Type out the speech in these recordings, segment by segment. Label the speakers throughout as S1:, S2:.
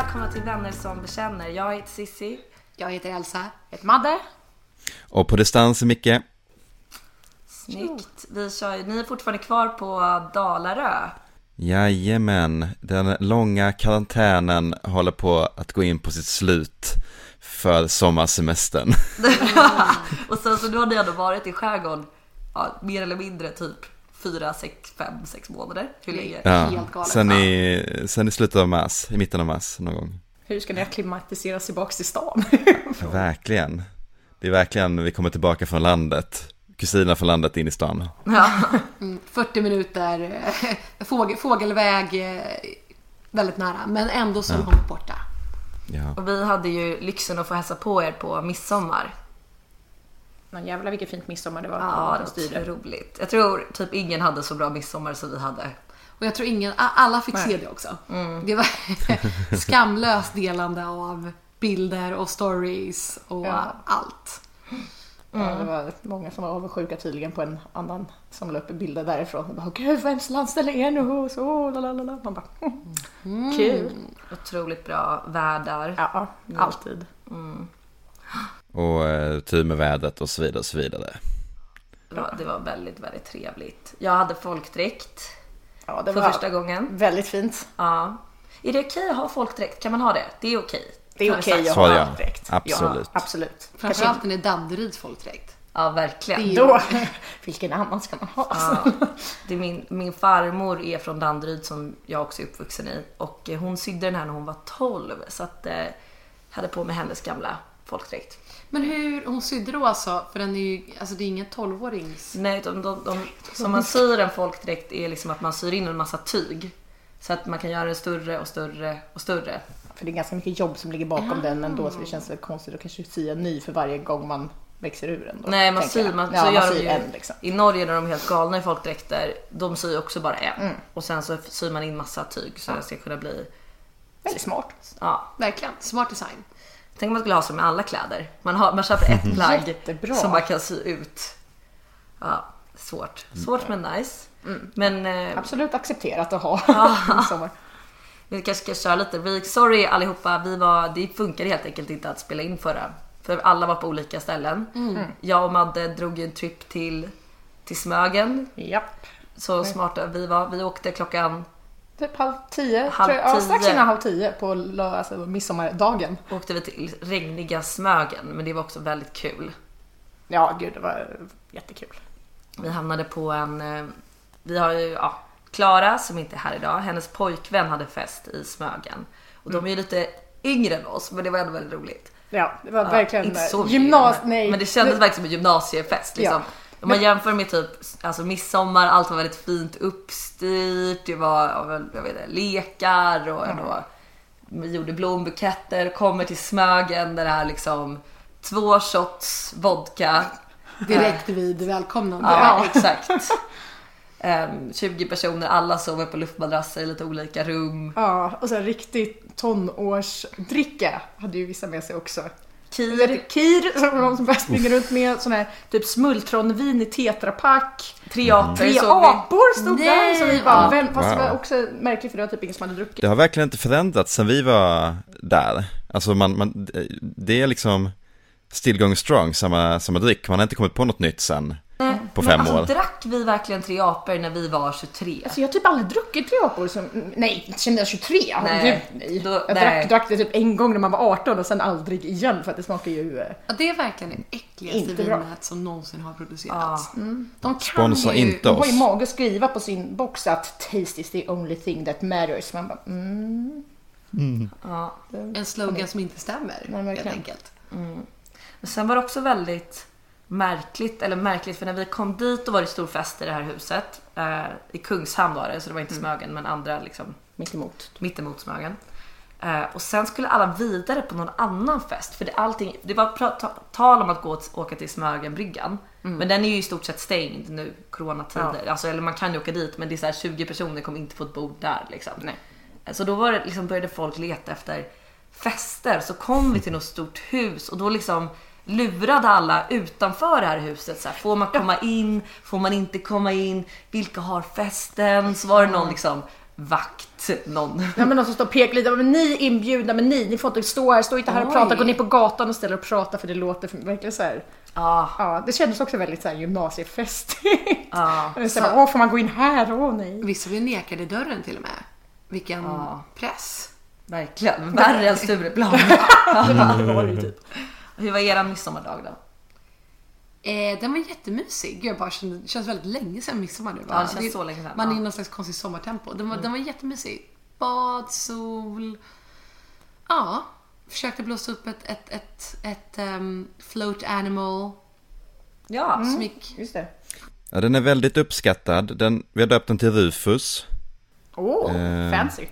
S1: Välkomna till Vänner som bekänner. Jag heter Sissi.
S2: Jag heter Elsa.
S3: Jag heter Madde.
S4: Och på distans är Micke.
S1: Snyggt. Vi kör, ju- ni är fortfarande kvar på Dalarö.
S4: Jajamän, den långa karantänen håller på att gå in på sitt slut för sommarsemestern.
S1: Och sen så nu har ni ändå varit i skärgården ja, mer eller mindre typ fyra, sex, fem, sex månader. Hur länge?
S4: Ja,
S2: Helt galet.
S4: sen, i, sen i slutet av mars, i mitten av mars någon gång.
S3: Hur ska ni akklimatiseras tillbaks till stan?
S4: Verkligen. Det är verkligen, vi kommer tillbaka från landet. Kusiner från landet in i stan.
S1: Ja.
S2: Mm, 40 minuter, eh, fågel, fågelväg, eh, väldigt nära, men ändå så långt borta.
S4: Ja.
S1: Och vi hade ju lyxen att få hälsa på er på midsommar.
S3: Men jävlar vilket fint midsommar det var.
S1: Ja,
S3: de
S1: det
S3: styrde.
S1: var roligt. Jag tror typ ingen hade så bra midsommar som vi hade.
S2: Och jag tror ingen, alla fick
S3: Nej.
S2: se det också. Det var skamlöst delande av bilder och stories och
S3: Ja.
S2: allt.
S3: Ja, det var många som var avundsjuka tydligen på en annan som la upp bilder därifrån. Och bara, Gud, vems landställe är nu hos? Oh, lalalala. Man bara, mm. kul.
S1: Otroligt bra värdar.
S3: Ja, alltid.
S4: Och eh, tur med vädret och så vidare och så vidare.
S1: Det var, det var väldigt, väldigt trevligt. Jag hade folkdräkt
S3: Ja, det
S1: för
S3: var
S1: första gången.
S3: väldigt fint.
S1: Ja. Är det okej att ha folkdräkt? Kan man ha det? Det är okej.
S3: Det är okej att ha direkt.
S4: Absolut.
S3: Ja, absolut.
S2: Framförallt när det är Danderyds folkdräkt.
S1: Ja, verkligen.
S3: Då, vilken annan ska man ha?
S1: Ja. Det är min, min farmor är från Danderyd som jag också är uppvuxen i. Och eh, hon sydde den här när hon var 12. Så att eh, hade på mig hennes gamla folkdräkt.
S2: Men hur, hon sydde då alltså, för den är ju, alltså det är ingen 12-årings...
S1: Nej, utan de, de, som man syr en folkdräkt är liksom att man syr in en massa tyg. Så att man kan göra den större och större och större.
S3: För det är ganska mycket jobb som ligger bakom den ändå så det känns väl konstigt att kanske sy en ny för varje gång man växer ur den. Då,
S1: Nej, man syr, man,
S3: ja,
S1: så
S3: man
S1: gör de
S3: syr
S1: ju,
S3: en liksom.
S1: I Norge när de är helt galna i folkdräkter, de syr också bara en.
S3: Mm.
S1: Och sen så syr man in massa tyg så det ska kunna bli,
S3: Väldigt smart.
S1: ja.
S2: Verkligen, smart design.
S1: Tänk om man skulle ha så med alla kläder. Man, har, man köper ett plagg
S3: Jättebra.
S1: som man kan sy ut. Ja, svårt. Svårt men nice. Men eh,
S3: Absolut accepterat att ha midsommar.
S1: vi kanske ska köra lite. Vi, sorry allihopa, vi var, det funkade helt enkelt inte att spela in förra. För alla var på olika ställen. Jag och Madde drog ju en trip till, till Smögen.
S3: Japp.
S1: Så smarta vi var. Vi åkte klockan,
S3: Typ halv tio,
S1: Halv
S3: tror jag. Ja, strax innan halv tio på lö- alltså, midsommardagen.
S1: åkte vi till regniga Smögen. Men det var också väldigt kul.
S3: Ja, gud det var jättekul.
S1: Vi hamnade på en, eh, vi har ju, ja, Klara som inte är här idag, hennes pojkvän hade fest i Smögen. Och de är ju lite yngre än oss, men det var ändå väldigt roligt.
S3: Ja, det var
S1: Ja,
S3: verkligen
S1: inte så mycket
S3: gymnas...
S1: yngre,
S3: Nej.
S1: Men det kändes verkligen som en gymnasiefest liksom. Om man jämför med typ alltså midsommar, allt var väldigt fint uppstyrt, det var jag vet lekar och ändå, vi gjorde blombuketter, kommer till Smögen där det är liksom två shots vodka,
S2: Direkt vid välkomnande.
S1: Ja, exakt. Ehm, 20 personer, alla sover på luftmadrasser i lite olika rum.
S3: Ja, och sen riktigt tonårsdricka hade ju vissa med sig också.
S1: Kir,
S3: Kir, som de som bara springer runt med sån här typ smultronvin i tetrapack.
S1: tre apor
S3: Tre apor stod där som vi bara,
S1: Ja.
S3: väl, fast det var
S4: Wow.
S3: också märkligt för det var typ ingen som hade druckit.
S4: Det har verkligen inte förändrats sen vi var där. Alltså man, man det är liksom still going strong, samma, samma dryck. Man har inte kommit på något nytt sen på fem
S1: Men alltså,
S4: år.
S1: drack vi verkligen tre apor när vi var 23?
S3: Alltså jag har typ aldrig druckit tre apor som, nej, kände jag 23?
S1: Nej,
S3: Gud, nej.
S1: då-
S3: jag
S1: nej.
S3: drack, drack det typ en gång när man var 18 och sen aldrig igen för att det smakar ju... eh,
S2: Ja, det är verkligen det äckligaste vinet som någonsin har producerats.
S3: De kan
S4: Sponsra
S3: ju,
S4: inte
S3: de har
S4: oss.
S3: ju mag att skriva på sin box att taste is the only thing that matters. Man bara, mm.
S1: Ja.
S2: En slogan som inte stämmer,
S3: Nej,
S2: helt
S3: verkligen.
S2: enkelt.
S1: Men sen var det också väldigt märkligt, eller märkligt för när vi kom dit då var det stor fest i det här huset. Eh, I Kungshamn var det, så det var inte Smögen men andra liksom
S3: Mitt emot.
S1: mittemot Smögen. Eh, och sen skulle alla vidare på någon annan fest. För det, allting, det var pra- ta, tal om att gå och åka till Smögenbryggan. Men den är ju i stort sett stängd nu, coronatider. Alltså, eller man kan ju åka dit men det är så här 20 personer kommer inte få ett bord där. Liksom.
S3: Nej.
S1: Eh, Så då var det, liksom, började folk leta efter fester. Så kom vi till något stort hus och då liksom lurade alla utanför det här huset. Så här, får man komma in? Får man inte komma in? Vilka har festen? Så var det någon liksom vakt, någon.
S3: Ja men någon som står och pekar lite, men ni är inbjudna men ni, ni får inte stå här, stå inte här och
S2: Oj.
S3: prata, gå ner på gatan och ställa och prata för det låter för, verkligen så här.
S1: Ja,
S3: Ja, det kändes också väldigt så här gymnasiefestigt. är så Åh, får man gå in här? Åh nej.
S2: Vissa blir nekade dörren till och med. Vilken
S1: Ja.
S2: press.
S1: Verkligen. Värre än Stureplan.
S3: Det var det ju typ.
S1: Hur var eran midsommardag då?
S2: Eh, den var jättemysig. Jag bara kände, det känns väldigt länge sedan midsommar nu. va?
S1: Ja, det känns så länge sedan,
S2: Man är i någon slags konstigt sommartempo. Den var, den var jättemysig. Bad, sol. Ja, försökte blåsa upp ett, ett, ett, ett ehm, float animal
S1: Ja,
S2: som gick...
S3: Just det.
S4: Ja, den är väldigt uppskattad. Den, vi har döpt den till Rufus.
S3: Åh,
S4: Eh.
S3: fancy.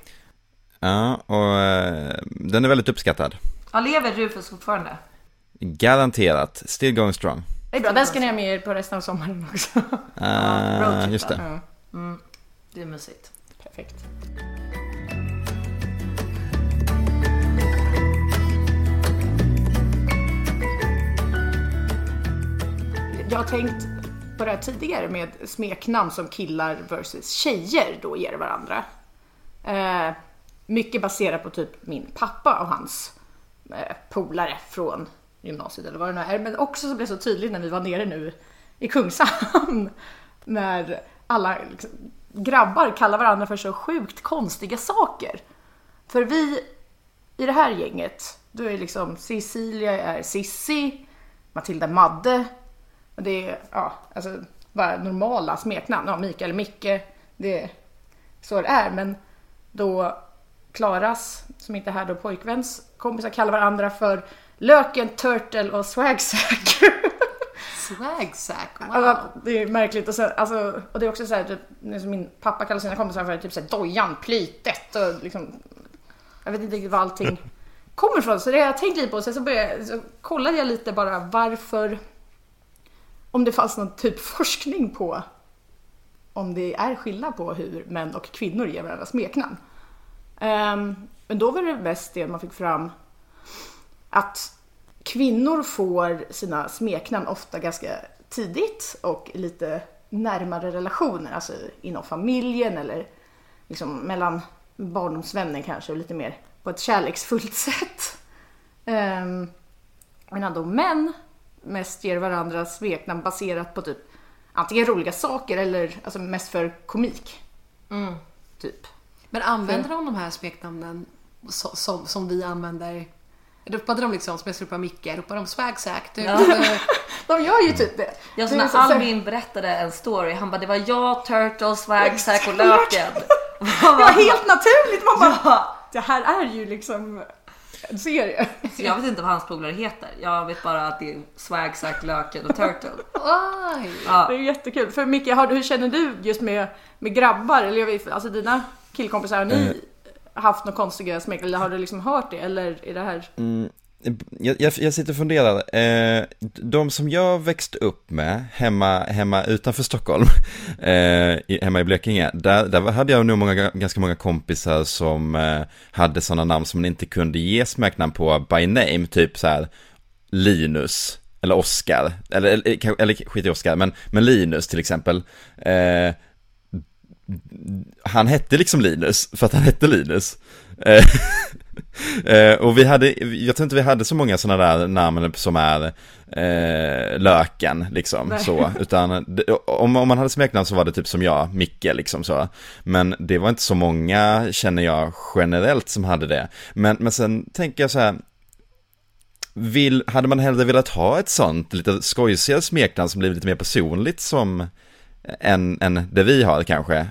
S4: Ja, och eh, den är väldigt uppskattad.
S1: ja lever Rufus fortfarande?
S4: Garanterat. Still going strong.
S3: Det är bra, den ska ni ha med er på resten av sommaren också.
S1: Roadtrip
S4: just det.
S3: Ja,
S1: Det är mysigt.
S3: perfekt. Jag har tänkt på det här tidigare med smeknamn som killar versus tjejer då ger varandra. Eh, mycket baserat på typ min pappa och hans eh, polare från gymnasiet eller vad det nu är. Men också så blev det så tydligt när vi var nere nu i Kungshamn. När alla liksom, grabbar kallar varandra för så sjukt konstiga saker. För vi i det här gänget, då är liksom Cecilia är Sissi, Matilda Madde. Och det är ja, alltså, bara normala smeknamn. Ja, Mikael, Micke. Det är så det är. Men då Klaras, som inte är här då, pojkväns kompisar kallar varandra för Löken, Turtle och Swagsack.
S2: Swagsack, wow.
S3: Alltså, det är märkligt. Och, sen, alltså, och det är också så här, typ, som min pappa kallar sina kompisar för typ så här, Dojan, Plytet och liksom, jag vet inte riktigt var allting kommer ifrån. Så det har jag tänkt lite på. Sen så, började, så kollade jag lite bara varför, om det fanns någon typ forskning på om det är skillnad på hur män och kvinnor ger varandra smeknamn. Ehm, men då var det mest det man fick fram att kvinnor får sina smeknamn ofta ganska tidigt och lite närmare relationer, alltså inom familjen eller liksom mellan barndomsvänner kanske och lite mer på ett kärleksfullt sätt. Um, medan då män mest ger varandra smeknamn baserat på typ antingen roliga saker eller alltså mest för komik.
S1: Mm.
S3: Typ.
S2: Men använder de de här smeknamnen som, som, som vi använder? Ropade de liksom, som jag ropar Micke, ropade de swagsack? Du,
S1: Ja.
S3: De gör ju typ det.
S1: Ja, så
S3: Det är
S1: när
S3: så- så-
S1: Albin berättade en story, han bara det var jag, Turtle, Swagsack och Löken.
S3: Det var helt naturligt. Man bara,
S1: Ja.
S3: det här är ju liksom en serie.
S1: Så jag vet inte vad hans polare heter. Jag vet bara att det är Swagsack, Löken och Turtle.
S2: oj!
S3: Det
S1: Ja.
S3: är jättekul. För Micke, hur känner du just med, med grabbar? Eller jag vet, alltså dina killkompisar, har ni haft några konstiga smeknamn? Eller har du liksom hört det? Eller är det här...
S4: Mm, jag, jag, jag sitter och funderar. Eh, de som jag växte upp med hemma, hemma utanför Stockholm, eh, hemma i Blekinge, där, där hade jag nog många, ganska många kompisar som eh, hade sådana namn som man inte kunde ge smeknamn på by name, typ så här Linus eller Oscar, eller, eller, eller skit i Oscar, men, men Linus till exempel. Eh, han hette liksom Linus, för att han hette Linus. Eh, Eh, och vi hade, jag tror inte vi hade så många sådana där namn som är eh, löken liksom
S3: Nej.
S4: så, utan om, om man hade smeknamn så var det typ som jag, Micke liksom så. Men det var inte så många, känner jag, generellt som hade det. Men, men sen tänker jag så här, vill, hade man hellre velat ha ett sånt lite skojsigare smeknamn som blir lite mer personligt som än, än det vi har kanske?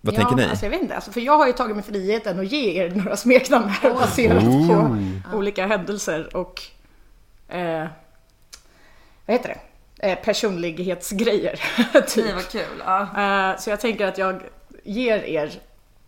S4: Vad tänker ni?
S3: Alltså jag vet inte, alltså, för jag har ju tagit mig friheten att ge er några smeknamn här baserat på olika händelser och eh, vad heter det? Eh, personlighetsgrejer.
S1: Nej
S3: typ.
S1: vad kul. Ja.
S3: Eh, så jag tänker att jag ger er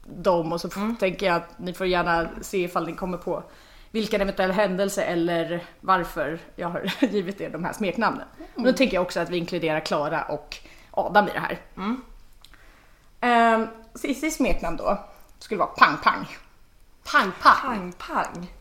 S3: dem och så f- tänker jag att ni får gärna se ifall ni kommer på vilken eventuell händelse eller varför jag har givit er de här smeknamnen. Men då tänker jag också att vi inkluderar Klara och Adam i det här. Mm. Cissis smeknamn då skulle vara Pang Pang.
S2: Pang, pang.
S1: Pang pang.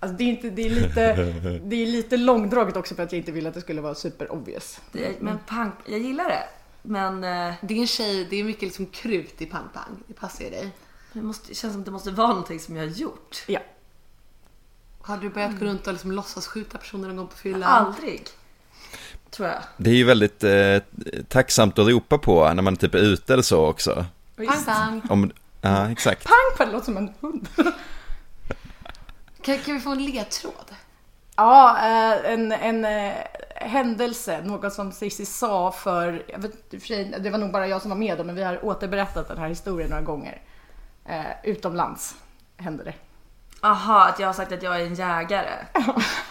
S3: Alltså det är, inte, det, är lite, det är lite långdraget också för att jag inte vill att det skulle vara super obvious.
S1: Det, men pang, jag gillar det. Men eh,
S2: Det är en tjej, det är mycket liksom krut i Pang Pang. Det passar ju dig.
S1: det, måste, det känns som att det måste vara någonting som jag har gjort.
S3: Ja.
S2: Har du börjat gå runt och liksom låtsas skjuta personer någon gång på fyllan?
S1: Aldrig. Tror jag.
S4: Det är ju väldigt eh, tacksamt att ropa på när man typ är ute eller så också.
S2: Pang Pang.
S4: Om, ja, exakt.
S3: Pang på det låter som en hund.
S2: Kan, kan vi få en ledtråd?
S3: Ja, eh, en, en eh, händelse, något som Cissi sa för, jag vet för sig, det var nog bara jag som var med då, men vi har återberättat den här historien några gånger. Eh, utomlands hände det.
S1: Aha, att jag har sagt att jag är en jägare.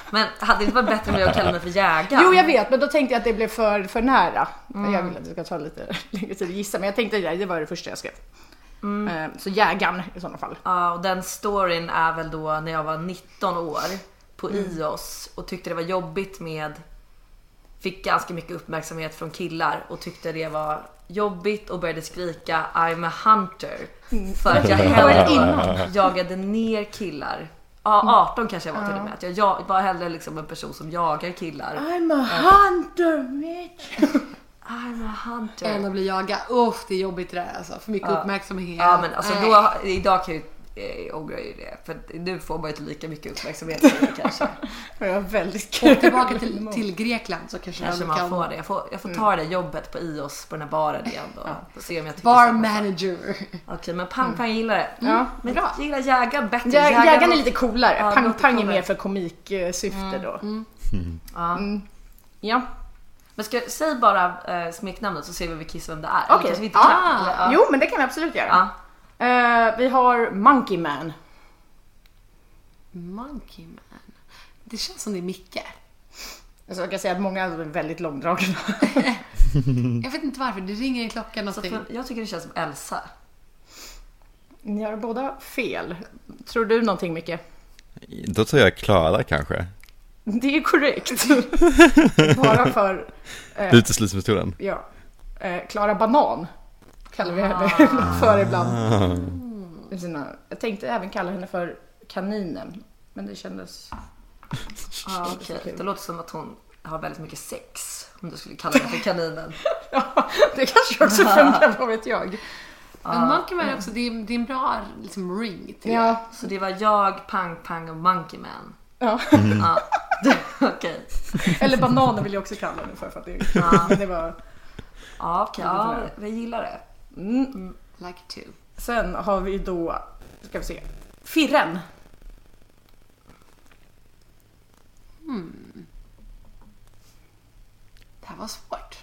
S1: Men hade det inte varit bättre om jag kallade mig för jägare?
S3: Jo, jag vet, men då tänkte jag att det blev för, för nära. Jag vill att det ska ta lite längre tid att gissa, men jag tänkte att det var det första jag skrev. Eh, så jägaren i sådana fall.
S1: Ja, och den storyn är väl då när jag var 19 år på IOS och tyckte det var jobbigt med Fick ganska mycket uppmärksamhet från killar och tyckte det var jobbigt och började skrika I'm a hunter. För att jag hellre jagade ner killar. Ja, 18 kanske jag var till och med. Att jag, jag var hellre liksom en person som jagar killar.
S3: I'm a hunter, bitch!
S1: I'm a hunter.
S2: Än att bli jagad. Uff, det är jobbigt det där alltså. För mycket uppmärksamhet.
S1: Ja men alltså då, idag kan jag ju eh, ångrar ju det. För nu får man ju inte lika mycket uppmärksamhet som det kanske.
S3: Var väldigt kul.
S2: Åk tillbaka till, till Grekland så kanske,
S1: Kanske man
S2: kan...
S1: får det. Jag får, jag får ta det jobbet på IOS på den här baren igen då. Och se om jag tycker
S2: Bar manager.
S1: Okej men Pang Pang gillar det. Mm.
S3: Ja,
S1: men
S2: bra.
S1: jag gillar jägaren bättre.
S3: Jä-
S1: Jägaren
S3: Jägaren är lite coolare.
S1: Ja,
S3: pang pang är mer för komiksyfte då.
S1: Ja.
S3: Ja.
S1: Men ska, säg bara eh, smeknamnet så ser vi om vi kissar vem det är.
S3: Okej.
S1: inte
S3: Ah.
S1: Eller, ja.
S3: Jo, men det kan vi absolut göra. Eh, vi har Monkey Man.
S2: Monkey man. Det känns som det är Micke.
S3: Alltså, jag kan säga att många är väldigt långdragna.
S2: Jag vet inte varför, det ringer en klocka
S1: Så
S2: någonting.
S1: för, jag tycker det känns som Elsa.
S3: Ni har båda fel. Tror du någonting Micke?
S4: Då tror jag Klara kanske.
S3: Det är korrekt. Bara för,
S4: Det utesluts metoden.
S3: ja, eh, Klara Banan kallar vi henne för ibland. Sina, jag tänkte även kalla henne för Kaninen, men det kändes...
S1: Ja, okej.
S3: kul.
S1: Det låter som att hon har väldigt mycket sex. Om du skulle kalla henne för kaninen.
S3: Ja, det kanske också funkar, vad vet jag.
S2: Men Monkey man är också, det är, det är en bra liksom, ring till det.
S3: Ja,
S1: Så det var jag, Pang Pang och Monkey Man.
S3: ja.
S1: Ja, okej.
S3: Eller bananer vill jag också kalla henne för, för att det,
S1: Ja.
S3: men det var...
S1: Ja, okej. Ja, jag gillar det.
S3: Mm.
S2: Like to.
S3: Sen har vi då, ska vi se, Firren.
S2: Det här var svårt.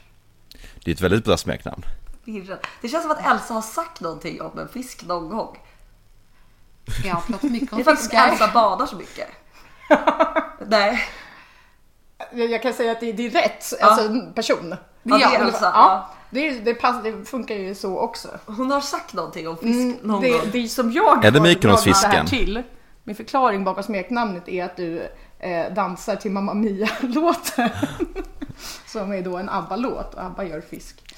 S4: Det är ett väldigt bra smeknamn.
S1: Virren. Det känns som att Elsa har sagt någonting om en fisk någon gång.
S2: Jag har pratat mycket
S1: Det
S2: om
S1: är för att
S2: fiskar.
S1: Elsa badar så mycket. Nej.
S3: Jag kan säga att det, det är rätt, alltså en person.
S1: Ja, det är Elsa.
S3: Ja,
S1: Ja.
S3: Det, är- det, pass, det funkar ju så också.
S1: Hon har sagt någonting om fisk
S3: Mm,
S1: någon
S3: det,
S1: gång.
S3: det som jag
S4: Är det
S3: dragit det här till, min förklaring bakom smeknamnet är att du eh, dansar till Mamma Mia-låten. som är då en ABBA-låt och ABBA gör fisk.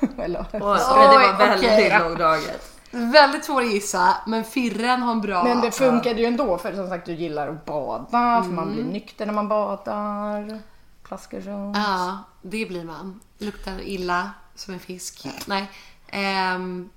S3: Eller,
S1: okej, det var väldigt långdraget.
S2: Väldigt svår att gissa, men Firren har en bra...
S3: Men det funkade ju ändå för som sagt du gillar att bada, för man
S2: Mm.
S3: blir nykter när man badar. Plaskar runt.
S2: Ja, det blir man. Luktar illa som en fisk. Nej. Ehm,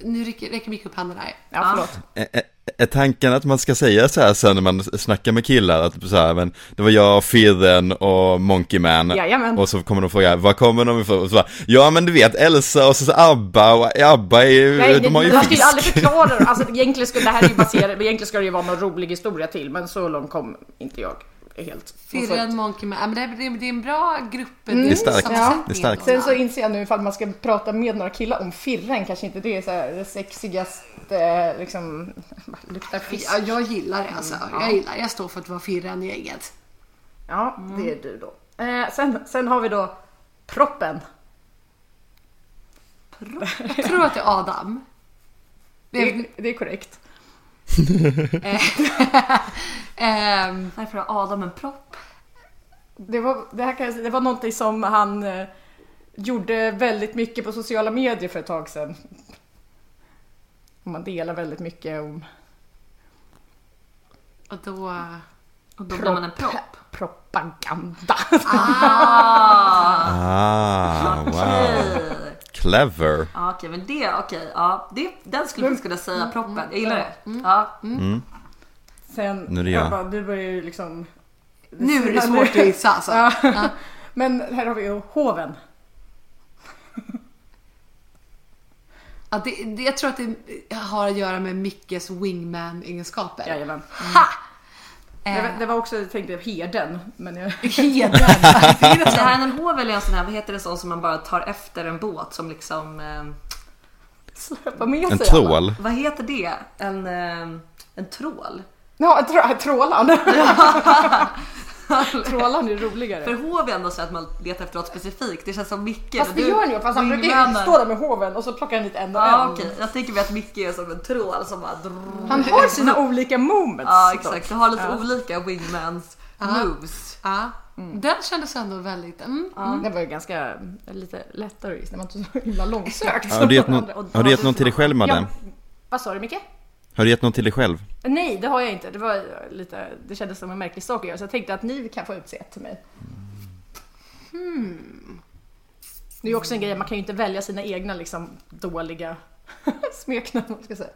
S2: nu räcker, räcker mycket upp handen här.
S3: Ja, förlåt.
S4: Är- Är är tanken att man ska säga så här sen när man snackar med killar att så här, men det var jag, Firren och Monkey Man
S3: Jajamän.
S4: och så kommer de fråga vad kommer de ifrån? Och så bara, ja men du vet Elsa och så, så Abba och Abba är ju,
S3: Nej,
S4: de har ju
S3: man ska ju
S4: fisk.
S3: aldrig förklara. Alltså, egentligen, ska, det här är ju baserat, egentligen ska det ju vara någon rolig historia till, men så långt kom inte jag helt.
S2: Firren, Monkey Man. Ja, men det, är, det är- en bra grupp.
S4: Det är starkt.
S2: sammansättning
S4: Det är starkt.
S2: ändå.
S3: Sen så inser jag nu ifall man ska prata med några killar om firren kanske inte det är så här det sexigaste, liksom, luktar fisk.
S2: Ja, jag gillar det alltså. Jag gillar Jag står för att vara Firren i gänget.
S3: Ja, det är du då. Eh, sen, sen har vi då proppen.
S2: Jag tror att det är Adam. Det är,
S3: är- det är korrekt.
S2: ehm,
S1: Varför har Adam en propp?
S3: Det var, det, här kan jag, säga, det var någonting som han eh, gjorde väldigt mycket på sociala medier för ett tag sedan. Och man delar väldigt mycket om
S2: och då...
S1: Och då blir man en propp.
S3: propaganda.
S4: Ah, wow.
S1: Okej.
S4: Clever.
S1: Ja, okej, men det, okej, ja, det, den skulle vi kunna säga proppen. Jag gillar det. Ja.
S3: Sen,
S4: Nu är det jag.
S3: bara, du börjar ju liksom...
S2: Nu är det svårt att gissa alltså.
S3: Ja. Men här har vi ju hoven.
S2: Ja, det, det, jag tror att det har att göra med Mickes wingman-egenskaper.
S3: Jajamän.
S2: Ha!
S3: Det,
S2: Eh,
S3: var- det var också, jag tänkte herden. Men jag...
S2: Heden.
S1: Det här är en hovel är en sån här, vad heter det sån som man bara tar efter en båt som liksom, eh,
S3: släppa med
S4: En
S3: sig alla.
S4: trål.
S1: vad heter det? En, eh, en trål?
S3: Ja, trå, trålan. trålan är roligare.
S1: För hov är ändå så att man letar efter något specifikt. Det känns som Micke.
S3: Fast det
S1: du-
S3: gör han ju, fast han brukar ju stå där med hoven och så plockar han lite en och
S1: Ja
S3: en.
S1: okej, jag tänker mig att Micke är som en trål som bara drrrr.
S3: Han har sina olika moments.
S1: Ja exakt, du har lite
S3: Ja.
S1: olika wingmans moves.
S2: Ja, den kändes ändå väldigt... Mm.
S3: Det var ju ganska lite lättare att gissa, det var inte så himla långsökt.
S4: Har du gett någon,
S1: Och-
S4: har du gett någon till dig själv Madde?
S3: Ja. Vad sa du Micke?
S4: Har du gett någon till dig själv?
S3: Nej, det har jag inte. Det, var lite, det kändes som en märklig sak att göra, så jag tänkte att ni kan få utse ett till mig. Hmm. Det är ju också en grej, man kan ju inte välja sina egna liksom, dåliga smeknamn. ska jag säga.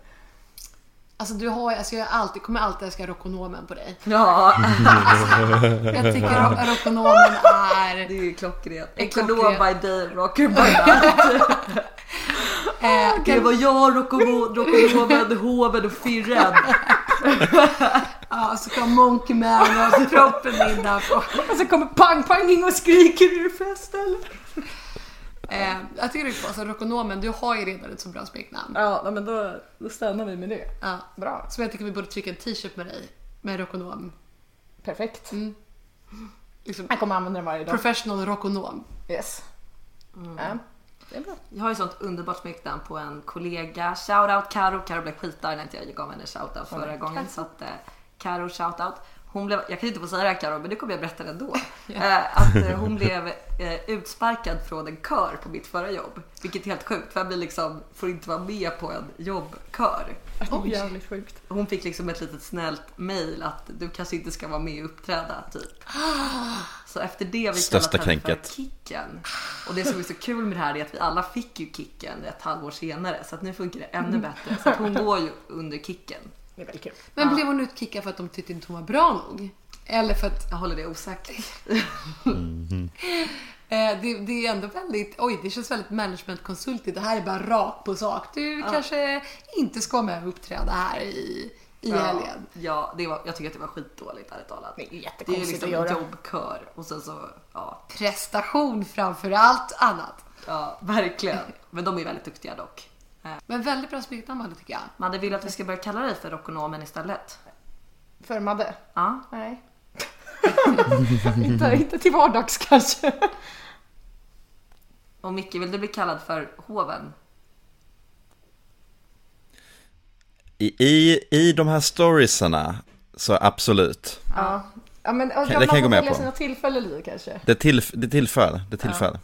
S2: Alltså du har alltså jag alltid, kommer alltid älska rokonomen på dig.
S1: Ja,
S2: Jag tycker ro- rokonomen är...
S1: det är ju klockrent. Ekonom by day, rocker by night.
S2: Eh,
S1: Det var jag, rokonomen, hoven och firren.
S2: ja, så kom Monkeyman och proppen in där på.
S3: Och så kommer Pang Pang in och skriker, är det fest eller?
S2: Eh, jag tycker det är alltså rokonomen, du har ju redan ett så bra smeknamn.
S3: Ja, men då, då stannar vi med det.
S2: Ja.
S3: Bra,
S2: Så jag tycker vi borde trycka en t-shirt med dig. Med rokonom.
S3: perfekt.
S2: Liksom,
S3: Jag kommer använda den varje dag.
S2: professional rokonom.
S3: Yes. Ja, det är bra.
S1: Jag har ju sånt underbart smeknamn på en kollega. Shoutout Karo. Karo blev skitarg när inte jag gav henne shoutout förra gången. Så att eh, Karo shoutout. Hon blev, jag kan inte få säga det här Karo, men det kommer jag berätta ändå. Eh, att eh, hon blev eh, utsparkad från en kör på mitt förra jobb. Vilket är helt sjukt för jag blir liksom, får inte vara med på en jobbkör.
S3: Det är jävligt sjukt.
S1: Hon fick liksom ett litet snällt mail att du kanske inte ska vara med och uppträda typ. Så efter det vi
S4: Största kränket.
S1: för Kicken. Och det som är så kul med det här är att vi alla fick ju Kicken ett halvår senare så att nu funkar det ännu bättre. Så att hon går ju under Kicken.
S3: Det är väldigt kul.
S2: Men blev hon utkickad för att de tyckte inte hon var bra nog? Eller för att
S1: Jag håller det osäkert.
S2: eh, det, det är ändå väldigt, oj det känns väldigt managementkonsultigt. Det här är bara rakt på sak. Du kanske inte ska med och uppträda här i, i helgen.
S1: Ja, det var, jag tycker att det var skitdåligt ärligt talat.
S3: Det är
S1: Det är ju
S3: jättekonstigt
S1: liksom
S3: att göra.
S1: jobbkör och sen så, ja,
S2: Prestation framför allt annat.
S1: ja verkligen. Men de är väldigt duktiga dock.
S2: Men väldigt bra smeknamn Madde, tycker jag.
S1: Madde vill att vi ska börja kalla dig för Rokonomen istället.
S3: För Madde?
S1: Ja.
S3: Nej. inte, inte till vardags kanske.
S1: Och Micke, vill du bli kallad för Hoven?
S4: I, i, I de här storiesarna, så absolut.
S3: Ja. ja men,
S4: det
S3: man
S4: kan jag gå med på.
S3: sina tillfällen i kanske.
S4: Det, tillf, det tillför, det tillför.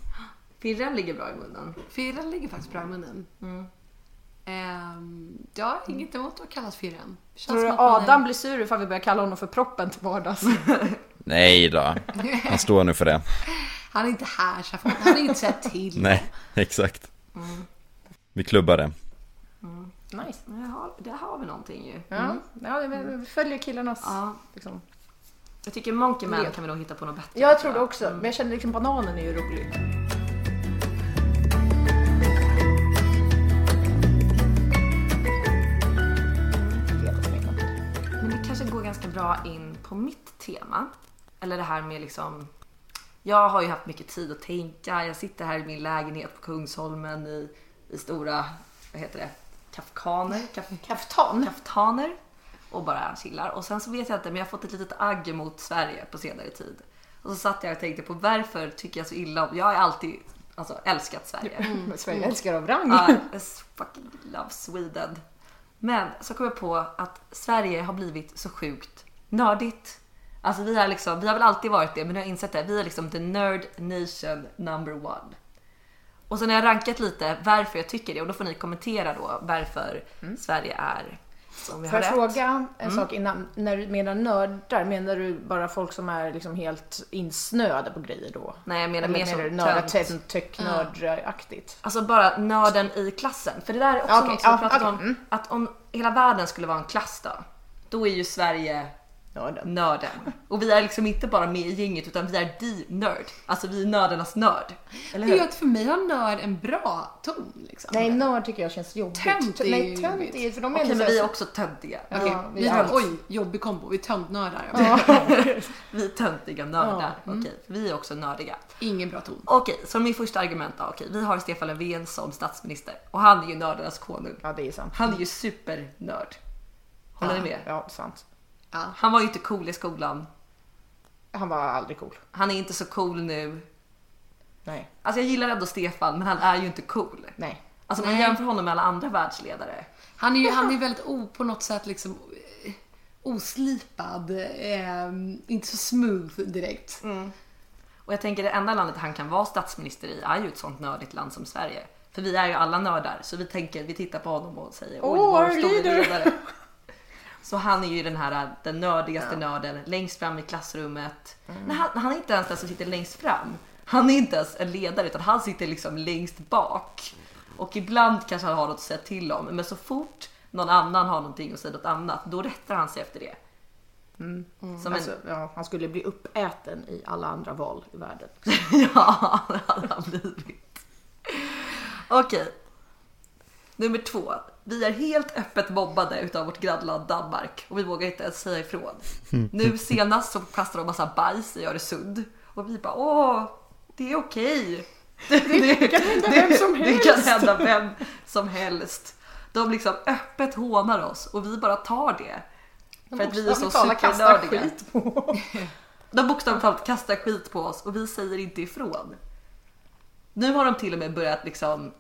S1: Firren ligger bra i munnen.
S2: Firren ligger faktiskt bra i munnen. Ehm, jag har inget emot att kallas Firren.
S3: Tror du
S2: man är-
S3: Adam blir sur ifall vi börjar kalla honom för proppen till vardags?
S4: Nej då, han står nu för det.
S2: Han är inte här, så han har inte sett till.
S4: Nej, exakt. Vi klubbar det.
S3: nice.
S1: Där har, där har vi någonting ju.
S3: Ja, ja det- vi följer killarnas...
S1: Ja.
S3: Liksom.
S1: Jag tycker Monkey Man kan vi nog hitta på något bättre.
S3: Jag tror det också, men jag känner liksom bananen är ju rolig.
S1: Bra in på mitt tema. Eller det här med liksom... Jag har ju haft mycket tid att tänka. Jag sitter här i min lägenhet på Kungsholmen i, i stora, vad heter det, kafkaner? Kaf,
S3: Kaftan?
S1: kaftaner. Och bara chillar. Och sen så vet jag inte, men jag har fått ett litet agg mot Sverige på senare tid. Och så satt jag och tänkte på varför tycker jag så illa om... Jag har alltid alltså, älskat Sverige.
S3: Men Sverige älskar av rang.
S1: I fucking love Sweden. Men så kom jag på att Sverige har blivit så sjukt nördigt. Alltså vi har liksom, vi har väl alltid varit det, men nu har jag insett det. Vi är liksom the nerd nation number one. Och sen har jag rankat lite varför jag tycker det och då får ni kommentera då varför Sverige är Om vi
S3: Får
S1: har
S3: jag
S1: rätt.
S3: fråga en sak innan? När du menar nördar, menar du bara folk som är liksom helt insnöade på grejer då?
S1: Nej jag menar
S3: Eller
S1: mer som
S3: nörda,
S1: tönt.
S3: tech-nördaktigt?
S1: Alltså bara nörden i klassen. För det där är också
S3: okej.
S1: något som vi
S3: Ja,
S1: pratat
S3: okej.
S1: om.
S3: Mm.
S1: Att om hela världen skulle vara en klass då. Då är ju Sverige
S3: Nörden.
S1: nörden. Och vi är liksom inte bara med i gänget utan vi är the nörd. Alltså vi är nördarnas nörd. Eller
S2: Det är ju
S1: hur?
S2: att för mig har nörd en bra ton. Liksom.
S3: Nej, nörd tycker jag känns jobbigt.
S2: Tönt är ju
S3: Nej, tönt
S2: jobbigt.
S3: är för de är
S1: Okej men
S3: så
S1: vi är också töntiga.
S2: Okej,
S3: Ja, vi
S2: vi
S3: är-
S2: oj, jobbig kombo. Vi är töntnördar.
S1: Vi är töntiga nördar. Okej, vi är också nördiga.
S2: Ingen bra ton.
S1: Okej, så min första argument då. Okej, vi har Stefan Löfven som statsminister och han är ju nördarnas konung.
S3: Ja, det är sant.
S1: Han är ju supernörd. Håller ni med?
S3: Ja, sant.
S2: Ja.
S1: Han var ju inte cool i skolan.
S3: Han var aldrig cool.
S1: Han är inte så cool nu.
S3: Nej.
S1: Alltså jag gillar ändå Stefan, men han är ju inte cool.
S3: Nej.
S1: Alltså man
S2: Nej.
S1: jämför honom med alla andra världsledare.
S2: Han är ju han är väldigt o, på något sätt liksom eh, oslipad. Eh, inte så smooth direkt.
S1: Och jag tänker det enda landet han kan vara statsminister i är ju ett sånt nördigt land som Sverige. För vi är ju alla nördar, så vi tänker, vi tittar på honom och säger
S3: Åh,
S1: vår
S3: our
S1: store
S3: leader."
S1: ledare. Så han är ju den här den nördigaste nörden längst fram i klassrummet. Nej, han, han är inte ens den som sitter längst fram. Han är inte ens en ledare utan han sitter liksom längst bak. Och ibland kanske han har något att säga till om men så fort någon annan har någonting att säga något annat då rättar han sig efter det. Som en,
S3: Alltså, ja, han skulle bli uppäten i alla andra val i världen.
S1: Ja, det hade han blivit. Okej. Nummer två. Vi är helt öppet mobbade utav vårt grannland Danmark och vi vågar inte ens säga ifrån. Nu senast så kastade de massa bajs i Öresund och vi bara åh, det är okej. Det, det,
S3: kan hända vem som
S1: Det
S3: helst.
S1: kan hända vem som helst. De liksom öppet hånar oss och vi bara tar det. För att vi är så supernördiga.
S3: skit på.
S1: De bokstavligt talat kastar skit på oss och vi säger inte ifrån. Nu har de till och med börjat liksom,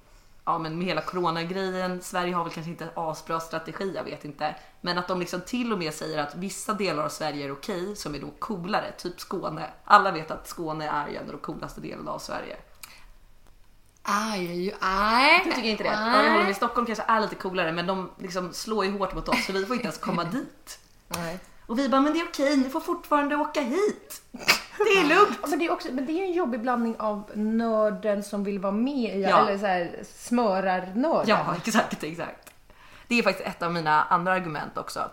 S1: ja men med hela coronagrejen, Sverige har väl kanske inte asbra strategi, jag vet inte. Men att de liksom till och med säger att vissa delar av Sverige är okej, som är då coolare, typ Skåne. Alla vet att Skåne är ju en av de coolaste delarna av Sverige.
S2: Aj, aj, aj.
S1: Du tycker inte det? Ja, jag håller med, Stockholm kanske är lite coolare men de liksom slår ju hårt mot oss så vi får inte ens komma dit.
S3: Nej.
S1: Och vi bara, men det är okej, ni får fortfarande åka hit. Det är lugnt.
S3: Men det, är också, men det är en jobbig blandning av nörden som vill vara med i,
S1: Ja.
S3: eller så här, smörarnörden.
S1: Ja, exakt, exakt. Det är faktiskt ett av mina andra argument också.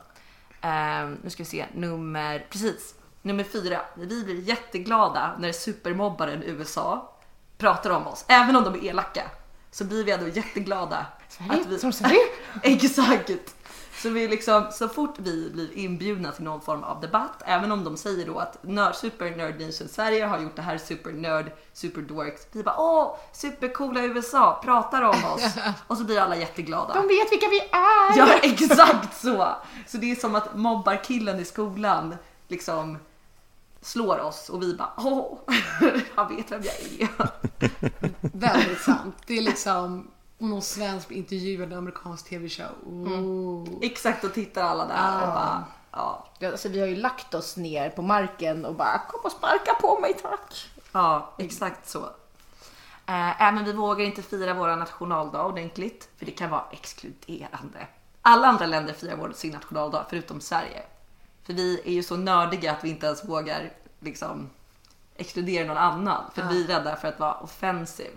S1: Ehm, nu ska vi se, nummer, precis, nummer fyra. Vi blir jätteglada när supermobbaren USA pratar om oss. Även om de är elaka så blir vi ändå jätteglada.
S3: Sverige?
S1: vi,
S3: Som Sverige?
S1: exakt. Så vi liksom, så fort vi blir inbjudna till någon form av debatt, även om de säger då att nörd, Super Nerd Nation Sverige har gjort det här Super Nerd, Super Dorks. Vi bara åh, supercoola USA pratar om oss. Och så blir alla jätteglada.
S3: De vet vilka vi är!
S1: Ja, exakt så! Så det är som att mobbarkillen i skolan liksom slår oss och vi bara åh, han vet vem jag är.
S2: Väldigt sant. Det är liksom om någon svensk blir intervjuad i en amerikansk TV-show. Oh.
S1: Exakt, och tittar alla där och bara ja.
S3: Ja, Alltså, vi har ju lagt oss ner på marken och bara kom och sparka på mig tack.
S1: Ja, exakt så. Även vi vågar inte fira vår nationaldag ordentligt, för det kan vara exkluderande. Alla andra länder firar vår, sin nationaldag, förutom Sverige. För vi är ju så nördiga att vi inte ens vågar liksom exkludera någon annan. För vi är rädda för att vara offensiv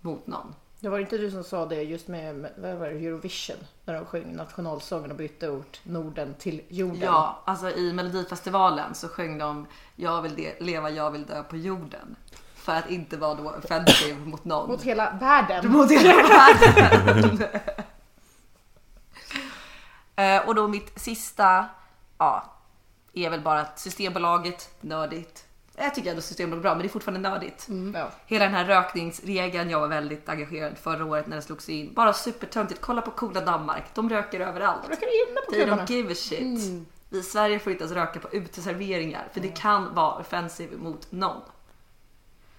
S1: mot någon.
S3: Det var inte du som sa det just med, vad var det, Eurovision? När de sjöng nationalsången och bytte ord Norden till jorden.
S1: Ja, alltså i Melodifestivalen så sjöng de Jag vill de- leva, jag vill dö på jorden. För att inte vara då offensiv mot någon.
S3: Mot hela världen.
S1: mot hela världen. Eh, och då mitt sista, ja, är väl bara att Systembolaget, nördigt. Jag tycker ändå Systembolaget är bra, men det är fortfarande nördigt.
S3: Ja.
S1: Hela den här rökningsregeln, jag var väldigt engagerad förra året när den slogs in. Bara supertöntigt, kolla på coola Danmark, de röker överallt.
S3: De röker inne på
S1: They
S3: klubbarna.
S1: don't give a shit. Vi i Sverige får inte ens röka på uteserveringar för det kan vara offensiv mot någon.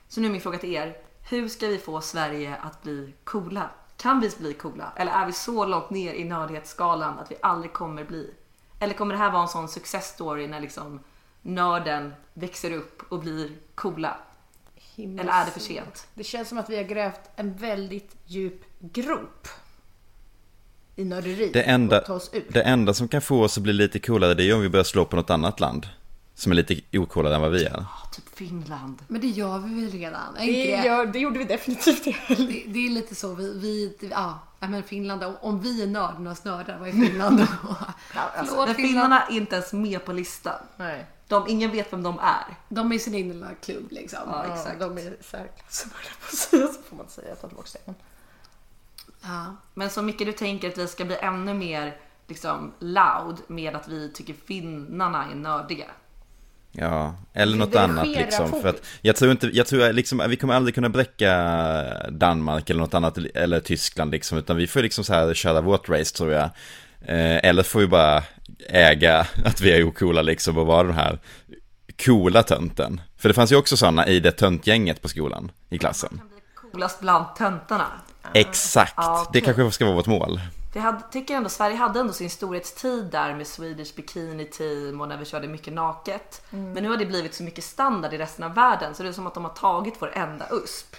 S1: Så nu är min fråga till er. Hur ska vi få Sverige att bli coola? Kan vi bli coola? Eller är vi så långt ner i nördighetsskalan att vi aldrig kommer bli? Eller kommer det här vara en sån success story när liksom nörden växer upp och blir coola?
S3: Himmels-
S1: Eller är det för sent?
S3: Det känns som att vi har grävt en väldigt djup grop. i nörderi
S4: Det enda,
S3: ta oss ur.
S4: det enda som kan få oss att bli lite coolare det är om vi börjar slå på något annat land. Som är lite ocoolare än vad vi är.
S1: Ah, typ Finland.
S2: Men det gör vi väl redan?
S3: Det, gör, det gjorde vi definitivt i helgen.
S2: Det, det är lite så, vi, vi ja, ja, men Finland, om, vi är nördarnas nördar, vad är Finland då?
S3: alltså,
S2: Förlåt
S1: Men
S2: Finland.
S1: finnarna är inte ens med på listan.
S3: Nej.
S1: De, ingen vet vem de är.
S2: De är i sin egen lilla klubb liksom.
S1: Ja, exakt.
S3: de är särklass. Så får man inte säga, jag tar tillbaka det. Men-
S2: Ja.
S1: Men så mycket du tänker att vi ska bli ännu mer liksom loud med att vi tycker finnarna är nördiga.
S4: Ja, eller något annat liksom. För att jag tror inte, jag tror liksom, vi kommer aldrig kunna bräcka Danmark eller något annat, eller Tyskland liksom, utan vi får liksom så här köra vårt race tror jag. Eh, eller får vi bara äga att vi är ocoola liksom och vara den här coola tönten. För det fanns ju också sådana i det töntgänget på skolan, i klassen.
S1: Coolast bland töntarna.
S4: Exakt,
S1: Ja,
S4: det
S1: okej.
S4: kanske ska vara vårt mål.
S1: Vi hade, tycker ändå Sverige hade ändå sin storhetstid där med Swedish Bikini Team och när vi körde mycket naket. Men nu har det blivit så mycket standard i resten av världen så det är som att de har tagit vår enda USP.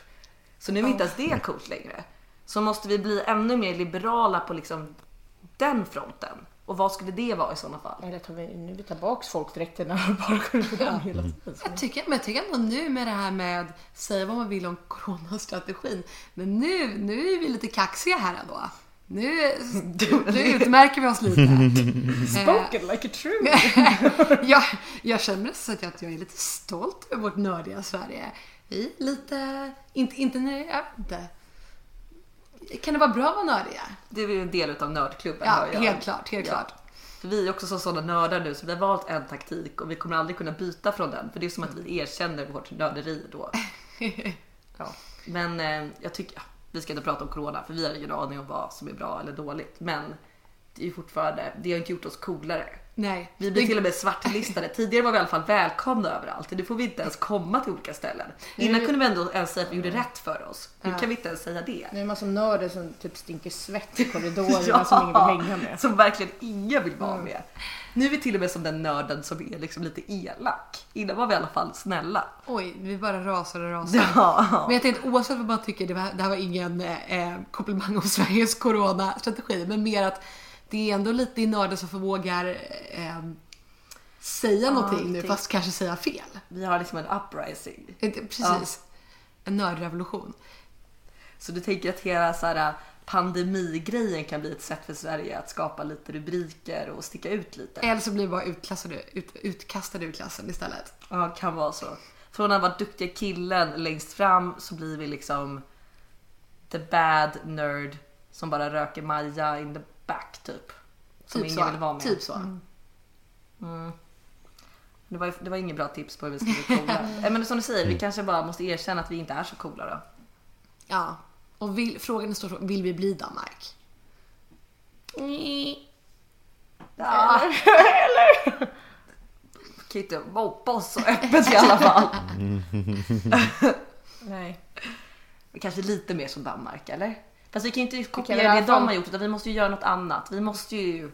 S1: Så nu är inte ens det coolt längre. Så måste vi bli ännu mer liberala på liksom den fronten. Och vad skulle det vara i sådana fall?
S3: Eller tar vi nu vi tillbaks folkdräkterna och bara går ut den hela tiden.
S2: Jag tycker, men jag tycker ändå nu med det här med säga vad man vill om coronastrategin. Men nu, nu är vi lite kaxiga här ändå. Nu, nu utmärker vi oss lite.
S3: Spoken like a true.
S2: jag, jag känner nästan att jag, att jag är lite stolt över vårt nördiga Sverige. Vi är lite, inte, inte jag vet inte. Kan det vara bra att vara nördiga?
S1: Det är ju en del av nördklubben.
S2: Ja,
S1: jag.
S2: helt klart, helt
S1: Ja.
S2: klart.
S1: För vi är också så sådana nördar nu så vi har valt en taktik och vi kommer aldrig kunna byta från den. För det är som att vi erkänner vårt nörderi då.
S3: Ja.
S1: Men eh, jag tycker, ja, vi ska inte prata om corona för vi har ingen aning om vad som är bra eller dåligt. Men det är ju fortfarande, det har inte gjort oss coolare.
S2: Nej.
S1: Vi blir till och med svartlistade. Tidigare var vi i alla fall välkomna överallt. Nu får vi inte ens komma till olika ställen. Innan kunde vi ändå ens säga att vi gjorde rätt för oss. Nu
S2: Ja.
S1: kan vi inte ens säga det.
S3: Nu är en massa nördar som typ stinker svett i korridorerna som ingen vill hänga med.
S1: Som verkligen ingen vill vara med. Nu är vi till och med som den nörden som är liksom lite elak. Innan var vi i alla fall snälla.
S2: Oj, vi bara rasar och rasar.
S1: Ja.
S2: Men jag tänkte oavsett vad man tycker, det, var, det här var ingen eh, komplimang om Sveriges coronastrategi, men mer att det är ändå lite i nörden som förvågar eh, säga någonting nu,
S1: det-
S2: fast kanske säga fel.
S1: Vi har liksom en uprising.
S2: Eh, Precis. En nördrevolution.
S1: Så du tänker att hela så här pandemigrejen kan bli ett sätt för Sverige att skapa lite rubriker och sticka ut lite.
S2: Eller så blir vi bara utklassade, ut, utkastade ur klassen istället.
S1: Ja, kan vara så. Från att vara duktiga killen längst fram så blir vi liksom the bad nerd som bara röker Maja in the back typ. Som
S2: Typ
S1: ingen
S2: så.
S1: vill vara med.
S2: Typ så.
S1: Det var, det var inget bra tips på hur vi ska bli coola. Men som du säger, vi kanske bara måste erkänna att vi inte är så coola då.
S2: Ja. Och vill, frågan är stor, vill vi bli Danmark?
S1: Ja. Kan inte mobba oss så öppet i alla fall.
S3: Nej.
S1: Kanske lite mer som Danmark eller? Fast vi kan ju inte kopiera det
S3: fall-
S1: de har gjort utan vi måste ju göra något annat. Vi måste ju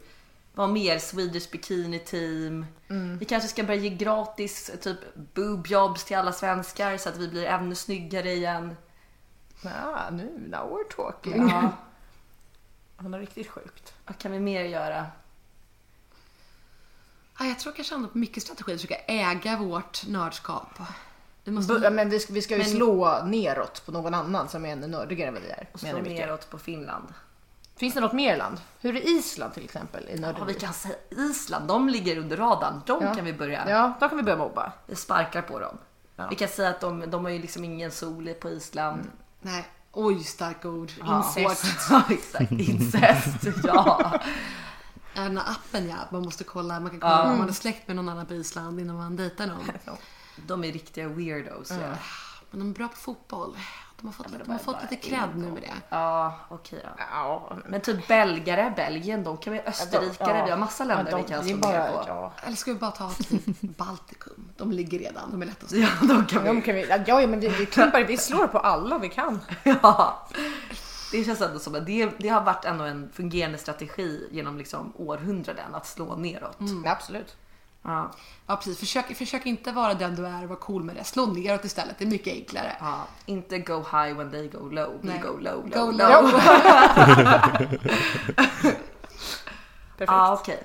S1: vara mer Swedish Bikini Team.
S3: Mm.
S1: Vi kanske ska börja ge gratis typ boobjobs till alla svenskar så att vi blir ännu snyggare igen.
S3: Ja, nu, now we're talking.
S1: Ja.
S3: Han är riktigt sjukt.
S1: Vad kan vi mer göra?
S2: Ja, jag tror kanske ändå på mycket strategi att försöka äga vårt nördskap. Vi måste...
S3: Men vi ska, vi ska ju
S1: Men-
S3: slå neråt på någon annan som är ännu nördigare än vad vi är.
S1: Och slå neråt på Finland.
S3: Finns det något mer land? Hur är Island till exempel i
S1: Ja, vi kan säga Island, de ligger under radarn. De
S3: Ja.
S1: kan vi börja.
S3: Ja, då kan vi börja mobba.
S1: Vi sparkar på dem.
S3: Ja.
S1: Vi kan säga att de, de har ju liksom ingen sol på Island.
S2: Nej. Oj, starka ord.
S1: Ja.
S3: Incest.
S1: Ja, exakt. Incest, ja.
S2: Ja, Den här appen ja, man måste kolla, man kan kolla om man är släkt med någon annan på Island innan man dejtar någon.
S1: De är riktiga weirdos. Ja,
S2: Men de är bra på fotboll. De har fått,
S1: det
S2: de har fått lite cred nu med det.
S1: ja okej då.
S3: Ja,
S1: Men typ belgare, Belgien, de kan vi österrikare,
S3: ja.
S1: vi har massa länder
S3: Ja,
S1: vi
S3: de-
S1: kan slå
S3: bara,
S1: på.
S3: ja.
S2: Eller ska vi bara ta typ Baltikum? De ligger redan, de är lätta att slå.
S1: Ja, de kan
S3: De
S1: vi.
S3: kan vi, ja, ja, men vi, vi, klumpar, vi slår på alla vi kan.
S1: Ja. Det känns ändå som att det, det har varit ändå en fungerande strategi genom liksom århundraden att slå neråt.
S3: Ja, absolut.
S1: Ja.
S2: Ja, precis. Försök, försök inte vara den du är och vara cool med det. Slå neråt istället. Det är mycket enklare.
S1: ja. Inte go high when they go low. We
S2: Nej.
S1: go low, low,
S2: Go
S1: low.
S2: low.
S3: Perfekt.
S1: Ja, okej.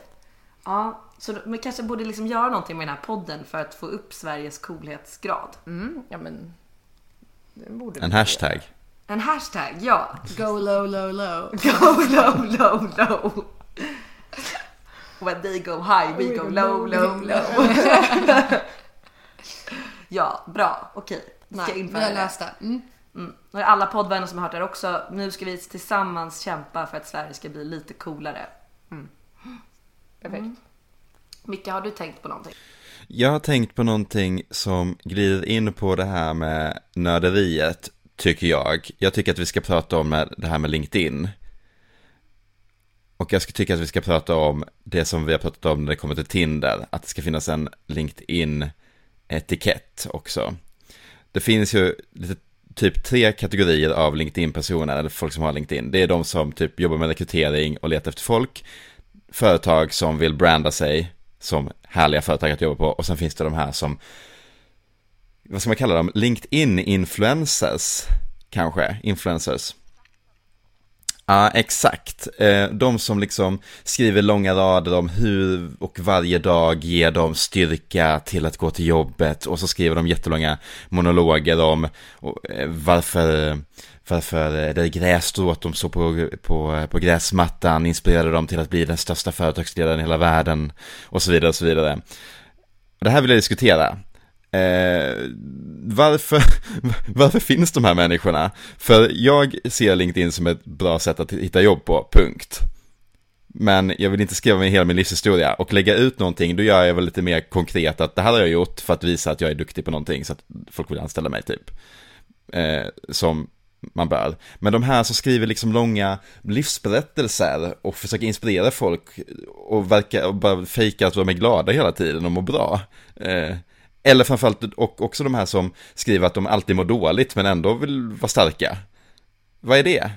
S1: Ja, så men kanske borde liksom göra någonting med den här podden för att få upp Sveriges coolhetsgrad.
S3: Mm, ja men... Det borde
S4: En
S3: vi
S4: hashtag.
S1: En hashtag, ja.
S2: Go low, low, low.
S1: Go low, low, low. When they go high, we go low, low, low. ja, bra. Okej. Ska jag införa
S2: har
S1: det?
S2: läst det. Mm.
S1: Mm. Och alla poddvänner som har hört det här också. Nu ska vi tillsammans kämpa för att Sverige ska bli lite coolare.
S3: Perfekt.
S1: Micke, har du tänkt på någonting?
S4: Jag har tänkt på någonting som glider in på det här med nörderiet, tycker jag. Jag tycker att vi ska prata om det här med LinkedIn. Och jag ska tycka att vi ska prata om det som vi har pratat om när det kommer till Tinder, att det ska finnas en LinkedIn-etikett också. Det finns ju lite, typ tre kategorier av LinkedIn-personer, eller folk som har LinkedIn. Det är de som typ jobbar med rekrytering och letar efter folk, företag som vill branda sig som härliga företag att jobba på, och sen finns det de här som, vad ska man kalla dem, LinkedIn-influencers, kanske, influencers. Ja, exakt. Eh, de som liksom skriver långa rader om hur och varje dag ger dem styrka till att gå till jobbet och så skriver de jättelånga monologer om eh, varför, varför det grässtrået de såg på, på, på gräsmattan inspirerade dem till att bli den största företagsledaren i hela världen och så vidare och så vidare. Det här vill jag diskutera. Eh, varför, varför finns de här människorna? För jag ser LinkedIn som ett bra sätt att hitta jobb på, punkt. Men jag vill inte skriva med hela min livshistoria och lägga ut någonting, då gör jag väl lite mer konkret att det här har jag gjort för att visa att jag är duktig på någonting så att folk vill anställa mig typ. Eh, som man bör. Men de här som skriver liksom långa livsberättelser och försöker inspirera folk och verkar och bara fejka att de är glada hela tiden och mår bra. Eh, eller framförallt, och också de här som skriver att de alltid mår dåligt men ändå vill vara starka. Vad är det?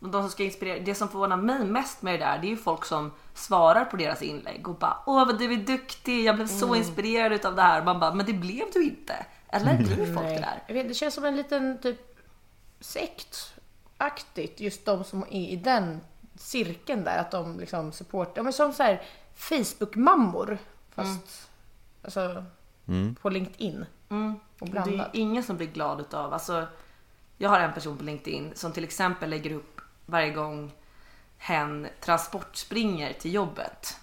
S1: De som ska inspirera, det som förvånar mig mest med det där, det är ju folk som svarar på deras inlägg och bara Åh vad du är duktig, jag blev så inspirerad utav det här. Man bara, men det blev du inte. Eller blir folk det där?
S3: Jag vet, det känns som en liten typ sektaktigt, just de som är i den cirkeln där, att de liksom supportar, ja, men som så här Facebook-mammor, fast alltså, på LinkedIn.
S1: Mm.
S3: Och
S1: Det är ingen som blir glad utav, alltså jag har en person på LinkedIn som till exempel lägger upp varje gång hen transportspringer till jobbet.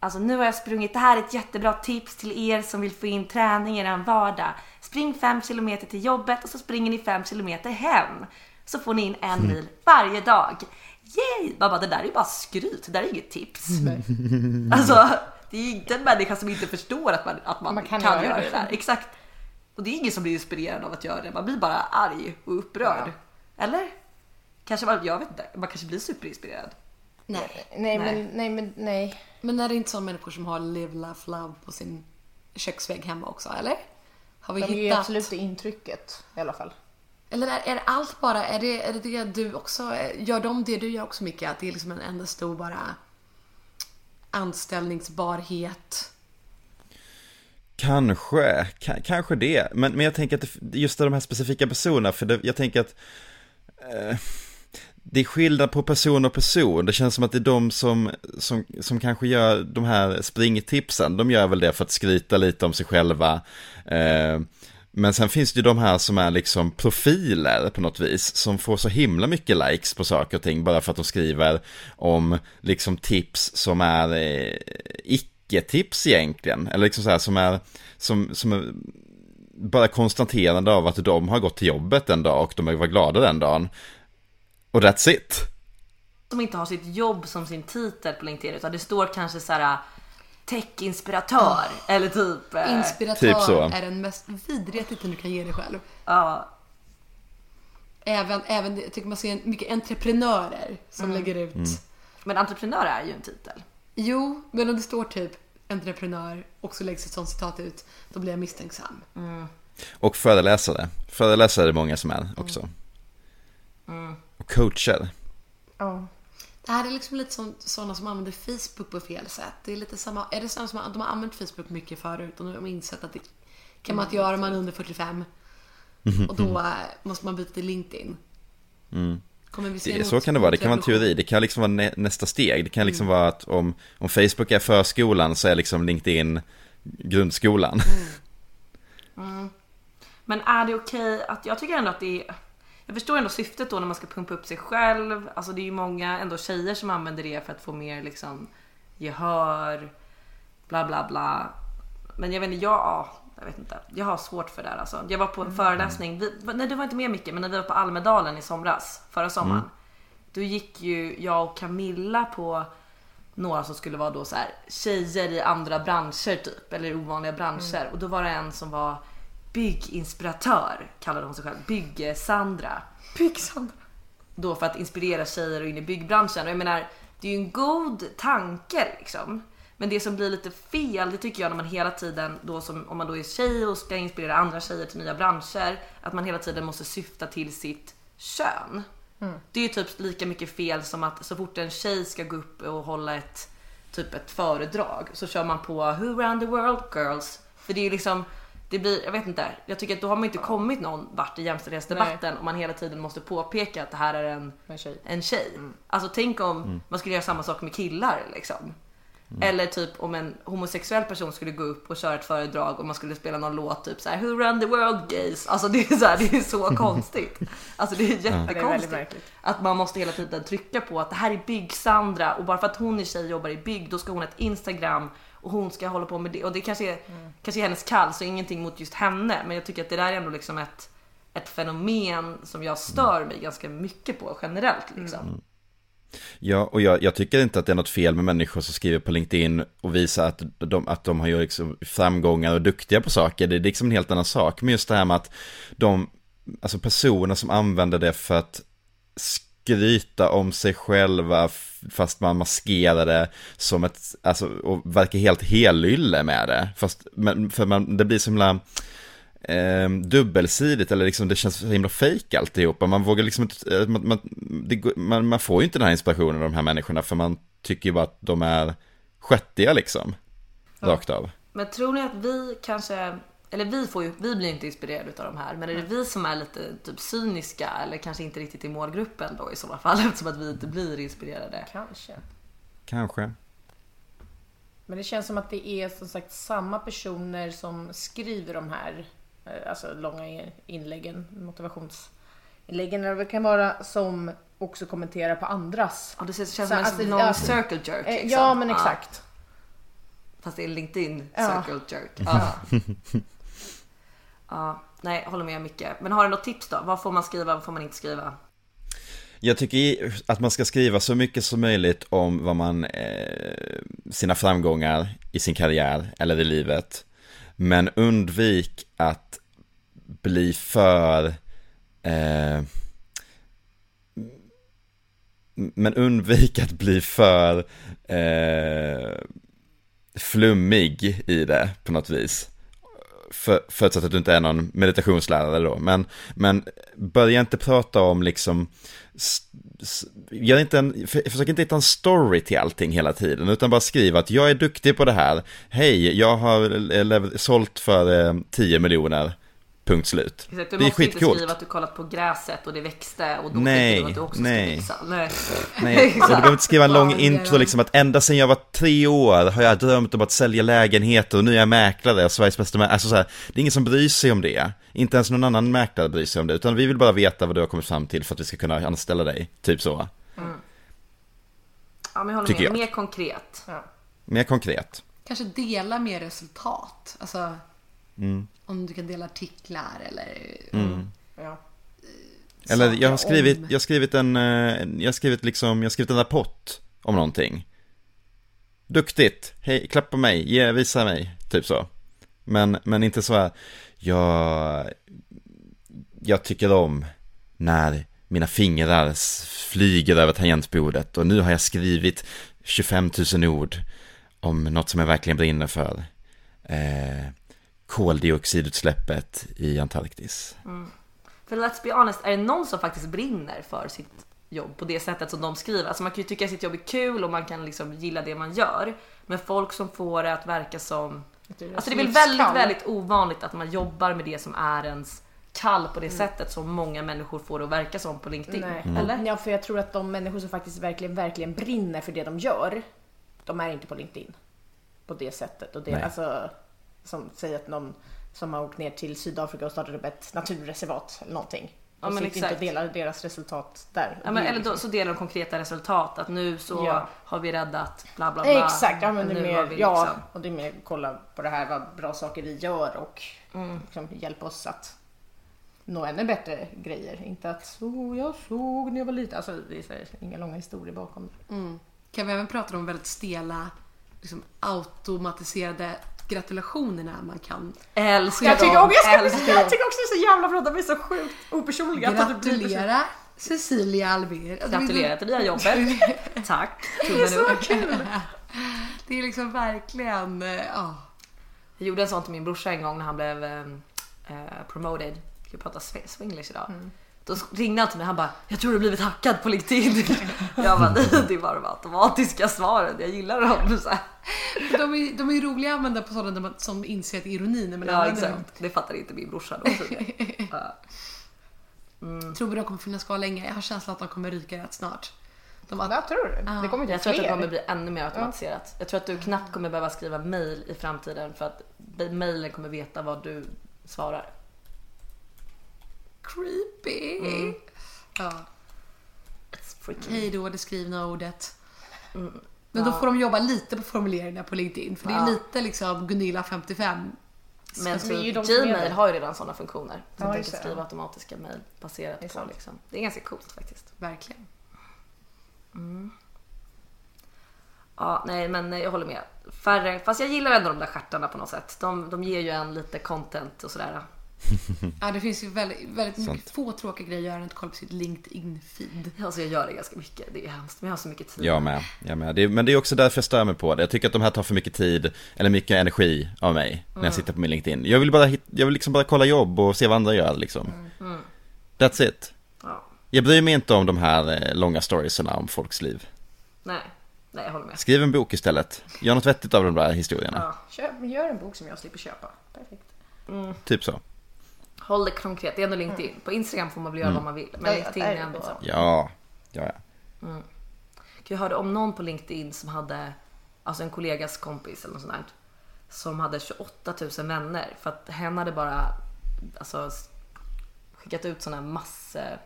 S1: Alltså nu har jag sprungit, det här är ett jättebra tips till er som vill få in träning i er vardag. Spring 5 km till jobbet och så springer ni 5 km hem. Så får ni in en mil varje dag. Yay! Man bara, det där är bara skryt, det där är inget tips. Alltså, det är inte en människa som inte förstår att man, att man,
S3: Man
S1: kan,
S3: kan
S1: göra, det där. Exakt. Och det är ingen som blir inspirerad av att göra det. Man blir bara arg och upprörd. Eller? Kanske man, jag vet inte, man kanske blir superinspirerad.
S2: Nej.
S3: Nej, men nej, men nej.
S2: Men är det inte sådana människor som har live, laugh, love på sin köksvägg hemma också, eller? Har vi
S3: De ger
S2: hittat?
S3: absolut det intrycket i alla fall.
S2: Eller är, är allt bara, är det, är det det du också, gör de det du gör också mycket? Att det är liksom en enda stor bara anställningsbarhet?
S4: Kanske, K- kanske det. Men, men jag tänker att det, just de här specifika personerna, för det, jag tänker att eh, det är skillnad på person och person. Det känns som att det är de som, som, som kanske gör de här springtipsen. De gör väl det för att skryta lite om sig själva. Eh, men sen finns det ju de här som är liksom profiler på något vis, som får så himla mycket likes på saker och ting bara för att de skriver om liksom tips som är eh, icke-tips egentligen. Eller liksom så här som är, som, som är bara konstaterande av att de har gått till jobbet en dag och de var glada den dagen. Och that's it.
S1: Som inte har sitt jobb som sin titel på LinkedIn utan det står kanske så här tech-inspiratör eller typ... eh,
S2: Inspiratör
S4: Typ så.
S2: är den mest vidriga titeln du kan ge dig själv.
S1: Ja,
S2: Även, även jag tycker man ser mycket entreprenörer som lägger ut.
S1: men entreprenör är ju en titel.
S2: Jo, men om det står typ entreprenör och så läggs ett sånt citat ut, då blir jag misstänksam.
S4: Och föreläsare. Föreläsare är det många som är också. Och coacher.
S3: Ja.
S2: Det här är liksom lite som sådana som använder Facebook på fel sätt. Det är lite samma, är det sådana som de har använt Facebook mycket förut och nu har de insett att det kan man inte göra om man är under 45. Och då eh, måste man byta till LinkedIn. Se
S4: Det, så kan det vara, det kan vara en teori, det kan liksom vara nä, nästa steg. Det kan liksom vara att om, om Facebook är förskolan så är liksom LinkedIn grundskolan.
S1: Men är det okej att, jag tycker ändå att det är, jag förstår ändå syftet då när man ska pumpa upp sig själv. Alltså det är ju många ändå tjejer som använder det för att få mer liksom gehör, bla bla bla. Men jag vet inte, jag, jag vet inte. Jag har svårt för det här alltså. Jag var på en föreläsning, vi, nej du var inte med Micke, men när vi var på Almedalen i somras, förra sommaren. Då gick ju jag och Camilla på några som skulle vara då så här tjejer i andra branscher typ, eller ovanliga branscher. Och då var det en som var bygginspiratör, kallade hon sig själv. Bygge-Sandra.
S3: Byxan.
S1: Då för att inspirera tjejer och in i byggbranschen. Och jag menar, det är ju en god tanke liksom. Men det som blir lite fel, det tycker jag när man hela tiden då som om man då är tjej och ska inspirera andra tjejer till nya branscher, att man hela tiden måste syfta till sitt kön. Det är ju typ lika mycket fel som att så fort en tjej ska gå upp och hålla ett typ ett föredrag så kör man på Who around the world girls. För det är ju liksom det blir, jag vet inte, jag tycker att då har man inte kommit någon vart i jämställdhetsdebatten om man hela tiden måste påpeka att det här är en,
S3: En tjej.
S1: en tjej. Alltså tänk om man skulle göra samma sak med killar liksom. Eller typ om en homosexuell person skulle gå upp och köra ett föredrag och man skulle spela någon låt typ såhär Who run the world gays? Alltså det är så, här, det är så konstigt. Alltså det är
S3: Det är
S1: jättekonstigt. Att man måste hela tiden trycka på att det här är bygg-Sandra och bara för att hon är tjej och jobbar i bygg då ska hon ha ett Instagram och hon ska hålla på med det och det kanske är, kanske är hennes kall så ingenting mot just henne men jag tycker att det där är ändå liksom ett, ett fenomen som jag stör mig ganska mycket på generellt liksom.
S4: Ja, och jag, jag tycker inte att det är något fel med människor som skriver på LinkedIn och visar att de, att de har ju liksom framgångar och är duktiga på saker. Det är liksom en helt annan sak. Men just det här med att de, alltså personer som använder det för att skryta om sig själva fast man maskerar det som ett, alltså, och verkar helt helylle med det. Fast, men, för man, det blir så himla eh, dubbelsidigt eller liksom det känns så himla fejk alltihopa. Man vågar liksom inte, eh, man, man, det, man, man får ju inte den här inspirationen av de här människorna för man tycker ju bara att de är sköttiga liksom. Rakt av.
S1: Men tror ni att vi kanske, eller vi får ju, vi blir inte inspirerade av de här, men är det vi som är lite typ cyniska eller kanske inte riktigt i målgruppen då i sådana fall eftersom att vi inte blir inspirerade?
S3: Kanske.
S4: Kanske.
S3: Men det känns som att det är som sagt samma personer som skriver de här eh, alltså långa inläggen, motivationsinläggen eller vad det kan vara, som också kommenterar på andras.
S1: Ja, det känns som
S3: Så,
S1: en
S3: alltså,
S1: någon
S3: alltså,
S1: circle jerk
S3: Eh,
S1: liksom.
S3: Ja, men exakt.
S1: Fast det är LinkedIn
S3: Ja.
S1: circle jerk. Ja. ja, nej, håller med mycket. Men har du något tips då? Vad får man skriva, vad får man inte skriva?
S4: Jag tycker att man ska skriva så mycket som möjligt om vad man, eh, sina framgångar i sin karriär eller i livet. Men undvik att bli för, eh, men undvik att bli för eh, flummig i det på något vis. För, förutsatt att du inte är någon meditationslärare då. Men, men börja inte prata om liksom, gör inte en, för, försök inte hitta en story till allting hela tiden. Utan bara skriv att jag är duktig på det här. Hej, jag har sålt för eh, 10 miljoner. Punkt slut.
S1: Exakt, du
S4: det är
S1: måste inte
S4: skitcoolt.
S1: skriva att du kollat på gräset och det växte och då
S4: Nej,
S1: tycker du att du också
S4: nej.
S1: ska växa. Nej.
S4: Nej, och du behöver inte skriva en lång
S2: Wow,
S4: intro
S2: ja.
S4: liksom att ända sedan jag var tre år har jag drömt om att sälja lägenheter och nu är jag mäklare och Sveriges bästa mäklare. Alltså så här, det är ingen som bryr sig om det. Inte ens någon annan mäklare bryr sig om det, utan vi vill bara veta vad du har kommit fram till för att vi ska kunna anställa dig. Typ så.
S1: Ja, men jag håller
S4: Tycker
S1: med.
S4: jag.
S1: Mer konkret.
S3: Ja.
S4: Mer konkret.
S2: Kanske dela mer resultat. Alltså,
S4: Mm.
S2: om du kan dela artiklar eller...
S3: Ja.
S4: Eller jag har skrivit, jag har skrivit en, eh, jag har skrivit liksom, jag har skrivit en rapport om någonting. Duktigt, hej, klapp på mig, ge, visa mig, typ så. Men, men inte så här, jag, jag tycker om när mina fingrar flyger över tangentbordet och nu har jag skrivit 25 000 ord om något som jag verkligen brinner för. Eh, koldioxidutsläppet i Antarktis.
S1: För let's be honest, är det någon som faktiskt brinner för sitt jobb på det sättet som de skriver. Alltså man kan ju tycka att sitt jobb är kul och man kan liksom gilla det man gör. Men folk som får det att verka som... Alltså det är väl väldigt, väldigt ovanligt att man jobbar med det som är ens kall på det sättet som många människor får det att verka som på LinkedIn.
S3: Nej.
S1: Eller?
S3: Ja, för jag tror att de människor som faktiskt verkligen, verkligen brinner för det de gör, de är inte på LinkedIn. På det sättet. Och det,
S4: Nej.
S3: alltså, som säger att någon som har åkt ner till Sydafrika och startat upp ett naturreservat eller någonting.
S1: Ja,
S3: och
S1: men
S3: sitter inte och
S1: exakt.
S3: delar deras resultat där.
S1: Ja, men, eller då,
S3: liksom-
S1: så delar de konkreta resultat att nu så
S3: Ja.
S1: har vi räddat bla bla bla.
S3: Exakt, ja, men det är mer,
S1: vi
S3: ja,
S1: liksom-
S3: och det är mer kolla på det här, vad bra saker vi gör och
S1: Mm.
S3: liksom, hjälpa oss att nå ännu bättre grejer. Inte att så jag såg när jag var liten. Alltså det är så här, inga långa historier bakom det.
S2: Mm. Kan vi även prata om väldigt stela, liksom automatiserade gratulationerna man kan
S1: Älskar
S3: Jag tycker,
S1: dem,
S3: också, jag, ska,
S1: älskar
S3: jag tycker också det är så jävla bra, de är så sjukt opersonliga. att det blir person-
S2: gratulera Cecilia Alver. Alltså, det är
S1: Gratulerar till nya jobbet. Tack. Tummen upp.
S2: Det är liksom verkligen, eh, ja.
S1: Jag gjorde en sån till min brorsa en gång när han blev eh, eh, promoted. Vi ska prata sw- swinglish idag. Då ringde han till mig han bara “Jag tror du har blivit hackad på LinkedIn”. jag bara “Nej, det var de automatiska svaren, jag gillar dem”. Så här.
S2: De är, de är roliga att använda på sådana där man, som inser att det är man
S1: Ja
S2: dem.
S1: exakt, det fattar inte min brorsa då. Ja.
S2: Tror vi de kommer finnas kvar länge? Jag har känslan att de kommer ryka rätt snart. De bara,
S3: Jag tror det.
S2: Ja.
S3: Det kommer inte
S1: Jag tror att det
S3: fler.
S1: kommer bli ännu mer automatiserat. Jag tror att du knappt kommer behöva skriva mail i framtiden för att mailen kommer veta vad du svarar.
S2: Creepy.
S1: Mm.
S2: Ja. Hej då det skrivna ordet.
S1: Mm.
S2: Men då får de jobba lite på formuleringarna på LinkedIn. För det är
S1: Ja.
S2: lite liksom Gunilla 55.
S1: Men
S3: Alltså, som är
S1: Gmail har ju redan sådana funktioner. Som
S3: Ja, just
S1: kan skriva automatiska mail baserat
S3: Det är
S1: på liksom. Det är ganska coolt faktiskt.
S2: Verkligen.
S1: Ja, nej men jag håller med. Färre, fast jag gillar ändå de där stjärtarna på något sätt. De, de ger ju en lite content och sådär.
S2: Ja, det finns ju väldigt, väldigt mycket få tråkiga grejer att göra än att kolla på sitt LinkedIn-feed.
S1: Alltså jag gör det ganska mycket. Det är hemskt. Men jag har så mycket tid.
S4: Jag med, jag med. Det, är- men det är också därför jag stör mig på det. Jag tycker att de här tar för mycket tid, eller mycket energi av mig, när jag sitter på min LinkedIn. Jag vill bara, jag vill liksom bara kolla jobb och se vad andra gör liksom. That's it.
S1: Ja.
S4: Jag bryr mig inte om de här eh, långa storiesarna om folks liv.
S1: Nej, nej jag håller med.
S4: Skriv en bok istället. Gör något vettigt av de där historierna.
S1: Ja.
S3: Köp, gör en bok som jag slipper köpa. Perfekt.
S4: Typ så.
S1: Håll det konkret. Det är ändå LinkedIn. På Instagram får man väl göra vad man vill. Men
S3: Ja, ja,
S1: LinkedIn är
S3: är
S1: ändå...
S3: så.
S4: Ja, ja, ja.
S1: Jag hörde om någon på LinkedIn som hade, alltså en kollegas kompis eller något sånt där, som hade 28 000 vänner för att hen hade bara alltså, skickat ut såna här massor.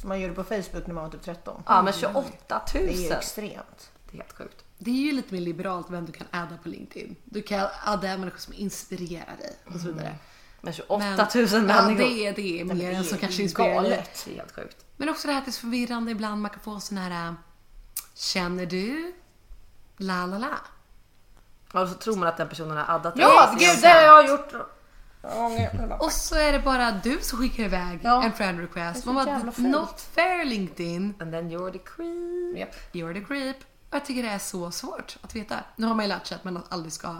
S3: Som man gjorde på Facebook när man var typ 13.
S1: Ja men 28 000!
S3: Det är ju extremt.
S1: Det är helt sjukt.
S2: Det är ju lite mer liberalt vem du kan adda på LinkedIn. Du kan adda människor som inspirerar dig och så vidare.
S1: Men 28 000
S2: Men- Ja,
S1: människor.
S2: det är, det är
S3: Men
S2: mer
S3: det
S2: än som
S3: är
S2: kanske inspirerar
S3: galet.
S1: Det är helt sjukt.
S2: Men också det här att det är så förvirrande ibland. Man kan få sån här... äh, Känner du? La la la.
S1: Och så tror man att den personen har addat
S3: Ja,
S1: det.
S3: gud det har jag gjort. Ja,
S2: Och så är det bara du som skickar iväg
S3: Ja.
S2: en friend request.
S3: Det
S2: Man bara, not fair LinkedIn.
S1: And then you're the creep.
S3: Japp.
S2: You're the creep. Och jag tycker det är så svårt att veta. Nu har man ju lärt sig att man aldrig ska,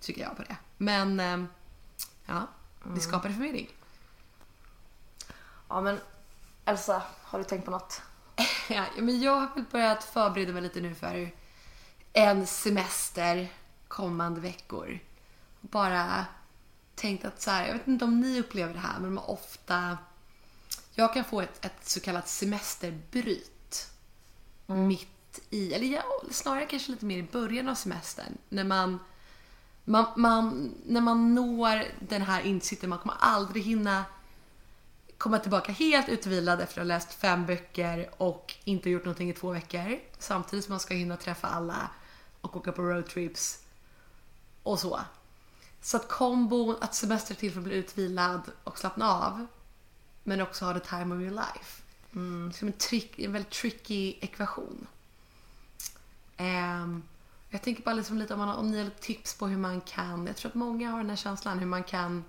S2: tycker jag på det. Men, ehm, ja, det skapar förvirring.
S1: Ja men Elsa, har du tänkt på något?
S2: Ja, men jag har väl börjat förbereda mig lite nu för en semester kommande veckor. Bara tänkt att så här, jag vet inte om ni upplever det här, men man ofta... Jag kan få ett, ett så kallat semesterbryt mitt i, eller ja, snarare kanske lite mer i början av semestern. När man, man, man, när man når den här insikten, man kommer aldrig hinna komma tillbaka helt utvilad efter att ha läst fem böcker och inte gjort någonting i två veckor. Samtidigt som man ska hinna träffa alla och åka på roadtrips och så. Så att kombon att semester till för att bli utvilad och slappna av men också ha the time of your life. Mm. Som en, trick, en väldigt tricky ekvation. Ehm, jag tänker bara liksom lite om, man, om ni har tips på hur man kan, jag tror att många har den här känslan hur man kan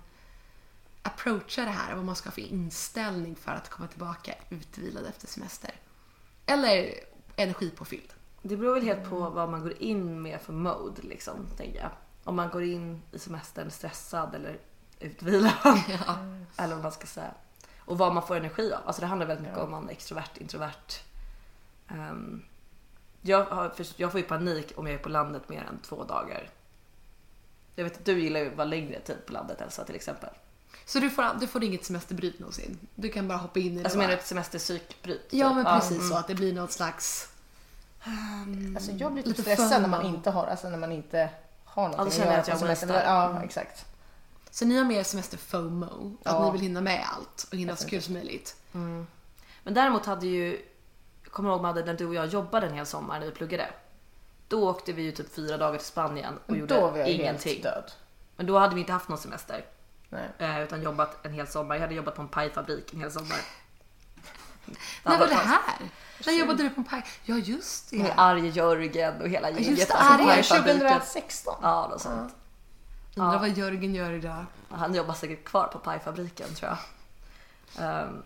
S2: approacha det här, vad man ska ha för inställning för att komma tillbaka utvilad efter semester. Eller energipåfylld.
S1: Det beror väl helt på vad man går in med för mode liksom, tänker jag. Om man går in i semestern stressad eller utvilad.
S2: Ja.
S1: Eller vad man ska säga. Och vad man får energi av. Alltså det handlar väldigt mycket om man är extrovert, introvert. Ehm, jag, har, jag får ju panik om jag är på landet mer än två dagar. Jag vet att du gillar ju att vara längre tid på landet Elsa till exempel.
S2: Så du får, du får inget semesterbryt någonsin? Du kan bara hoppa in i det
S1: Alltså menar du ett semesterpsykbryt?
S2: Ja
S1: typ?
S2: men precis så att det blir något slags...
S3: Alltså jag blir
S2: Lite
S3: lite stressad när man inte har, alltså när man inte har någonting
S1: då känner jag att
S3: på
S1: jag
S3: semestern.
S1: wastar.
S3: Ja, exakt.
S2: Så ni har mer semester FOMO? Att
S3: Ja.
S2: ni vill hinna med allt och hinna så kul som möjligt?
S1: Men däremot hade ju, kommer ihåg Madde när du och jag jobbade en hel sommar när vi pluggade. Då åkte vi ju typ fyra dagar till Spanien och gjorde
S3: Då var jag
S1: ingenting.
S3: helt död.
S1: Men då hade vi inte haft någon semester.
S3: Nej.
S1: eh, Utan jobbat en hel sommar. Jag hade jobbat på en pajfabrik en hel sommar.
S2: När var det här? När jobbade du på en paj? Ja just det.
S1: Med Arje Jörgen och hela gänget.
S2: Just det,
S1: pajfabriken.
S3: 2016.
S1: Ja, något sånt.
S2: Undrar
S1: Ja.
S2: vad Jörgen gör idag.
S1: Han jobbar säkert kvar på pajfabriken tror jag. Ehm,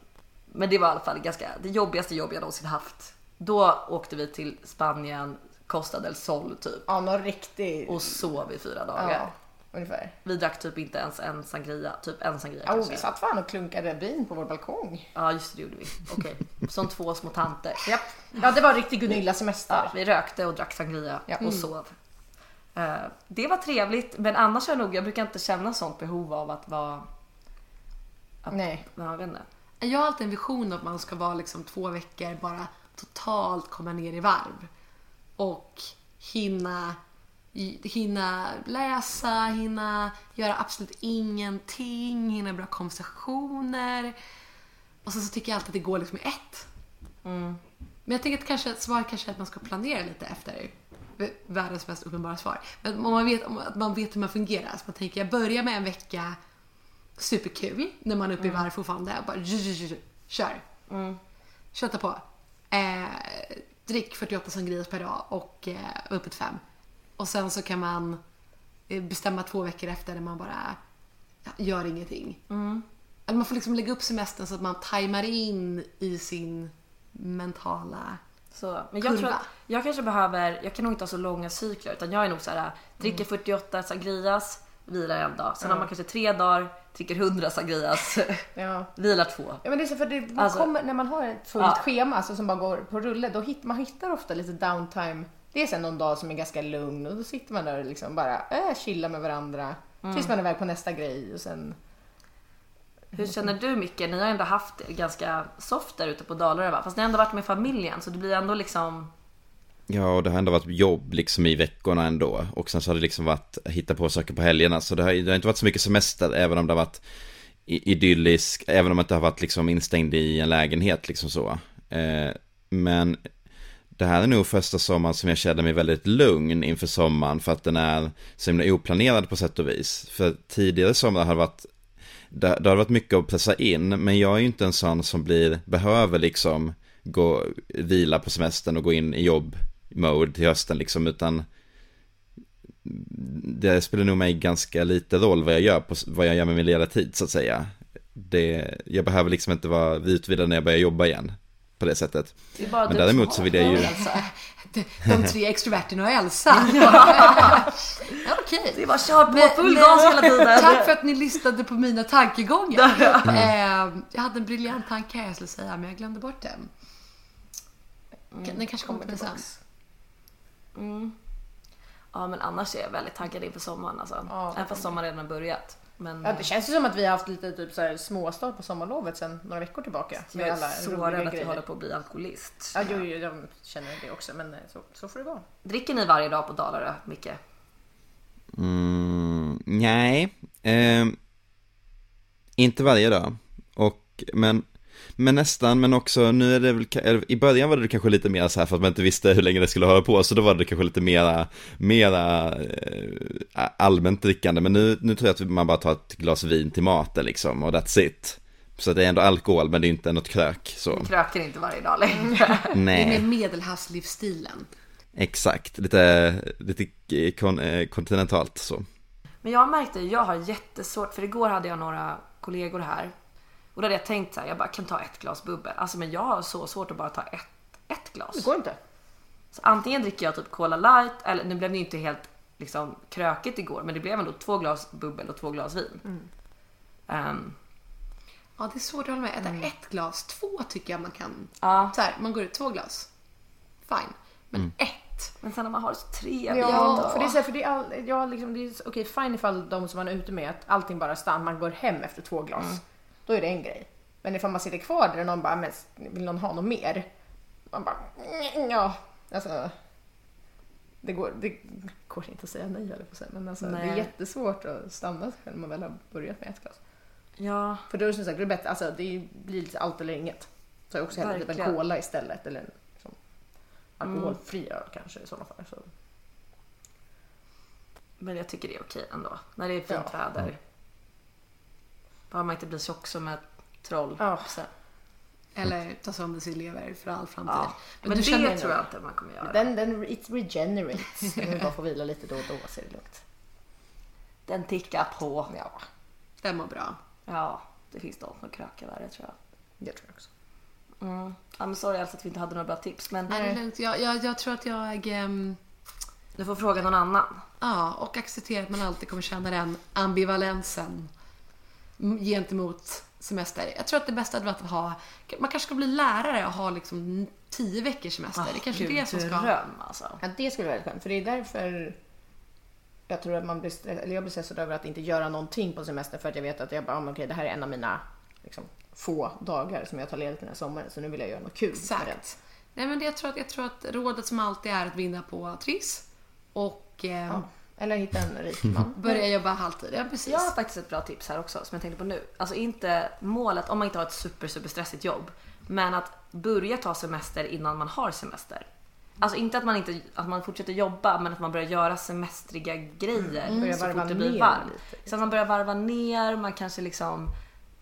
S1: men det var i alla fall ganska, det jobbigaste jobb jag någonsin haft. Då åkte vi till Spanien, Costa del Sol typ.
S3: Ja, någon riktig...
S1: Och sov i fyra dagar.
S3: Ja, ungefär.
S1: Vi drack typ inte ens en sangria, typ en sangria
S3: Ja,
S1: kanske.
S3: vi satt fan och klunkade vin på vår balkong.
S1: Ja just det, det gjorde vi. Okej. Som två små tanter.
S3: Japp. Ja, det var riktig Gunilla-semester.
S1: Ja, vi rökte och drack sangria
S3: Ja.
S1: och sov. Eh, det var trevligt men annars har jag nog, jag brukar inte känna sånt behov av att vara,
S3: Nej.
S1: ja, jag vet inte.
S2: Jag har alltid en vision av att man ska vara liksom två veckor bara totalt komma ner i varv. Och hinna, hinna läsa, hinna göra absolut ingenting, hinna bra konversationer. Och sen så tycker jag alltid att det går liksom i ett. Men jag tänker att kanske, svaret kanske är att man ska planera lite efter världens mest uppenbara svar. Men om man vet, om att man vet hur man fungerar. Så man tänker, jag börjar med en vecka superkul när man är uppe i varv fortfarande. Bara kör. Kötta på. Eh, drick 48 sangrias per dag och eh, var uppe till fem. Och sen så kan man eh, bestämma två veckor efter där man bara gör ingenting. Att man får liksom lägga upp semestern så att man tajmar in i sin mentala...
S1: Så, men jag tror att jag kanske behöver, jag kan nog inte ha så långa cykler utan jag är nog så här dricker 48 sangrias, vilar en dag. Sen har man kanske tre dagar, dricker 100 sangrias,
S3: Ja.
S1: vilar två.
S3: Ja, men det är så för det, man
S1: Alltså-
S3: kommer, när man har ett fullt
S1: Ja.
S3: schema alltså, som bara går på rulle, då hittar man hittar ofta lite downtime. Det är sen någon dag som är ganska lugn och då sitter man där och liksom bara äh, chillar med varandra. Tills man är iväg på nästa grej och sen...
S1: Hur känner du Micke? Ni har ändå haft ganska soft där ute på Dalarö va? Fast ni har ändå varit med familjen så det blir ändå liksom
S4: Ja, och det har ändå varit jobb liksom i veckorna ändå. Och sen så har det liksom varit hitta på saker på helgerna. Så det har, det har inte varit så mycket semester, även om det har varit idyllisk, även om det inte har varit liksom instängd i en lägenhet liksom så. Eh, men det här är nog första sommaren som jag känner mig väldigt lugn inför sommaren för att den är så himla oplanerad på sätt och vis. För tidigare sommar har det varit det, det har varit mycket att pressa in, men jag är ju inte en sån som blir, behöver liksom gå, vila på semestern och gå in i jobb jobb-mode till hösten liksom, utan det spelar nog mig ganska lite roll vad jag gör, på, vad jag gör med min lediga tid så att säga. Det, jag behöver liksom inte vara utvilad när jag börjar jobba igen, på det sättet.
S1: Det är bara
S4: Men däremot så vill jag ju-
S1: det.
S2: De, de tre extroverterna och Elsa. ja, okej.
S1: Det är bara kör på
S2: Men-
S1: full gas hela tiden.
S2: Tack för att ni lyssnade på mina tankegångar. Eh, jag hade en briljant tanke här jag skulle säga, men jag glömde bort den. Den kanske kommer till mig sen.
S1: Mm. Ja men annars är jag väldigt taggad inför sommaren alltså.
S3: Ja.
S1: Även fast sommaren redan har börjat. Men
S3: Ja, det känns ju som att vi har haft lite typ så här småstart på sommarlovet sedan några veckor tillbaka.
S1: jag är
S3: alla
S1: så rädd att jag håller på att bli alkoholist.
S3: Ja, jo, jo, jag känner det också, men eh, så, så får det vara.
S1: Dricker ni varje dag på Dalarö, Micke?
S4: Mm, nej, eh, inte varje dag. Och, men, men nästan, men också nu är det väl, i början var det kanske lite mer så här för att man inte visste hur länge det skulle hålla på, så då var det kanske lite mera, mera eh, allmänt drickande. Men nu, nu tror jag att man bara tar ett glas vin till maten liksom, och that's it. Så det är ändå alkohol, men det är inte något krök så.
S1: Kröker inte varje dag längre.
S2: Det är
S4: Nej.
S2: mer medelhavslivsstilen.
S4: Exakt, lite, lite kon, eh, kontinentalt så.
S1: Men jag märkte jag har jättesvårt, för igår hade jag några kollegor här. Och då hade jag tänkt så här, jag bara kan ta ett glas bubbel. Alltså men jag har så svårt att bara ta ett, ett glas.
S3: Det går inte.
S1: Så antingen dricker jag typ Cola light, eller nu blev det inte helt liksom krökigt igår, men det blev ändå två glas bubbel och två glas vin. Ehm,
S2: Ja, det är svårt att hålla med. Äta ett glas, två tycker jag man kan.
S1: Ja.
S2: Så här, man går ut två glas. Fine. Men ett.
S1: Men sen när man har så trevligt.
S3: Ja,
S2: Ja.
S3: för det är så här, för det är, all, ja, liksom, det är okej fine ifall de som man är ute med att allting bara stannar, man går hem efter två glas. Då är det en grej. Men ifall man sitter kvar där och någon bara, men vill någon ha något mer? Man bara, "Mm, ja, alltså. Det går, det går inte att säga nej jag på säga, men alltså, det är jättesvårt att stanna sig själv när man väl har börjat med ett glas.
S1: Ja,
S3: För då är det som sagt, det är bättre, alltså det blir lite allt eller inget. Så jag också hellre typ en cola istället eller en liksom, alkoholfri öl kanske i sådana fall. Så.
S1: men jag tycker det är okej ändå. När det är fint
S3: Ja.
S1: väder. Bara man inte blir tjock som ett troll.
S3: Ja.
S1: Så.
S2: Eller ta sönder sin lever för all framtid.
S1: Ja. Men,
S2: du
S1: det
S2: känner
S1: tror jag inte man kommer göra.
S3: Den, den it regenerates. Vi bara får vila lite då och då så är det lugnt.
S1: Den tickar på.
S3: Ja,
S2: Den mår bra.
S1: Ja, det finns de som krökar värre tror jag.
S3: det tror jag också.
S1: Mm. Men sorry alltså att vi inte hade några bra tips. Men
S2: Nej, det är lugnt. Jag, jag, jag tror att jag... ehm,
S1: du får fråga någon annan.
S2: Ja, och acceptera att man alltid kommer känna den ambivalensen gentemot semester. Jag tror att det bästa hade varit att ha, man kanske ska bli lärare och ha liksom tio veckors semester. det är kanske är det som ska...
S1: dröm alltså.
S3: Ja, det skulle vara väldigt skönt. För det är därför jag tror att man blir, eller jag blir stressad över att inte göra någonting på semester för att jag vet att jag bara, ah, okej, det här är en av mina liksom, få dagar som jag tar ledigt den här sommaren så nu vill jag göra något kul.
S2: Exakt. Nej, men det, jag, tror att, jag tror att rådet som alltid är att vinna på Triss och eh,
S3: Ja. Eller hitta en rik man.
S2: börja jobba halvtid. Ja, precis.
S1: Jag har faktiskt ett bra tips här också som jag tänkte på nu. Alltså inte målet om man inte har ett super super stressigt jobb. Men att börja ta semester innan man har semester. Alltså inte att man, inte, att man fortsätter jobba men att man börjar göra semestriga grejer
S3: Börja
S1: så
S3: varva
S1: fort det blir varmt.
S3: lite.
S1: Så att man börjar varva ner, man kanske liksom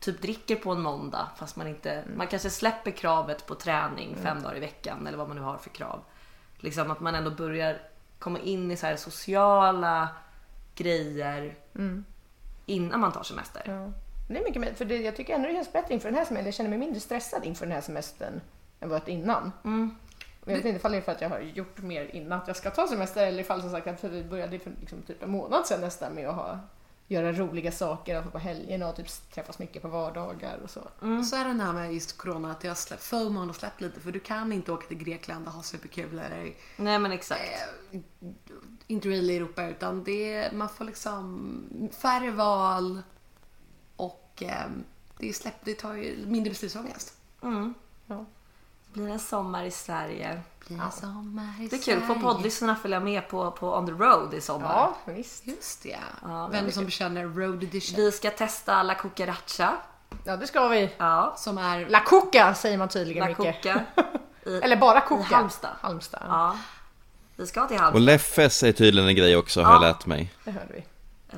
S1: typ dricker på en måndag fast man inte,
S3: Mm.
S1: man kanske släpper kravet på träning fem dagar i veckan eller vad man nu har för krav. Liksom att man ändå börjar komma in i så här sociala grejer innan man tar semester.
S3: Mm. Ja. Det är mycket mer, för det, jag tycker ändå det känns bättre inför den här semestern. Jag känner mig mindre stressad inför den här semestern än vad jag varit innan.
S1: Mm.
S3: Jag vet inte ifall det är för att jag har gjort mer innan att jag ska ta semester eller ifall som sagt att vi började för liksom typ en månad sedan nästan med att ha, göra roliga saker alltså på helgerna och typ träffas mycket på vardagar och så.
S2: Och så är det här med just corona att jag har släppt, FOMO har släppt lite för du kan inte åka till Grekland och ha superkul eller
S1: Nej men exakt.
S2: eh, interrail i Europa utan det, man får liksom färre val och eh, det, släpp, det tar ju mindre beslutsångest.
S1: Mm.
S3: Ja.
S1: Blir det en sommar i Sverige.
S2: Blir sommar i
S1: Det är kul, får poddlyssnarna följa med på, på On the Road i sommar.
S3: Ja, visst.
S2: Just det.
S1: Ja,
S2: Vänner som bekänner road edition.
S1: Vi ska testa alla cucaracha.
S3: Ja, det ska vi.
S1: Ja,
S2: Som är...
S3: La Cuca säger man tydligen
S1: La. I,
S3: Eller bara
S1: I
S3: Cuca.
S1: Halmstad.
S3: Halmstad, ja.
S1: Ja. Vi ska till
S4: Och
S1: Halmstad.
S4: Leffes är tydligen en grej också har jag lärt mig.
S3: det hörde vi.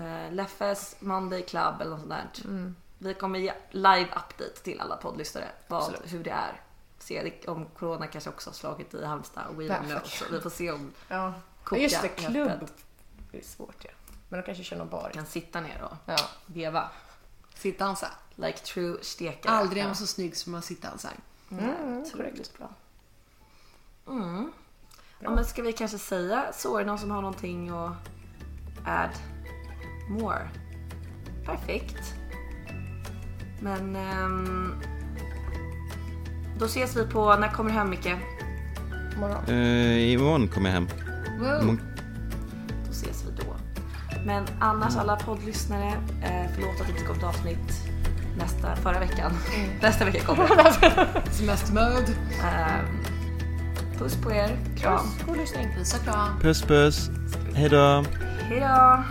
S1: Uh, Leffes Monday Club eller något sånt där.
S3: Mm.
S1: Vi kommer ge live update till alla poddlyssnare. Vad,
S3: Absolut.
S1: hur det är. Se om corona kanske också har slagit i Halmstad. We don't know. Så vi får se om
S3: Ja.
S1: Cuca
S3: Just det, klubb.
S1: öppet.
S3: Det är svårt ja. Men de kanske kör någon bar.
S1: kan sitta ner och
S3: Ja.
S1: veva.
S2: Sittdansa.
S1: Like true stekare.
S2: Aldrig är man så snygg som man sittdansar.
S1: Mm, otroligt bra. Mm. Ja, men ska vi kanske säga så? Är det någon som har någonting att add more? Perfekt. Men ehm, då ses vi på, när kommer du hem Micke?
S3: Morgon.
S4: Uh, imorgon kommer jag hem.
S2: Wow.
S4: Imorgon-
S1: Då ses vi då. Men annars alla poddlyssnare, eh, förlåt att det inte kom ett avsnitt nästa, förra veckan. Nästa vecka kommer det.
S2: Semestermode.
S1: Ehm, puss på er, kram.
S3: God lyssning.
S2: Puss och kram.
S4: Puss puss. Hejdå.
S1: Hejdå!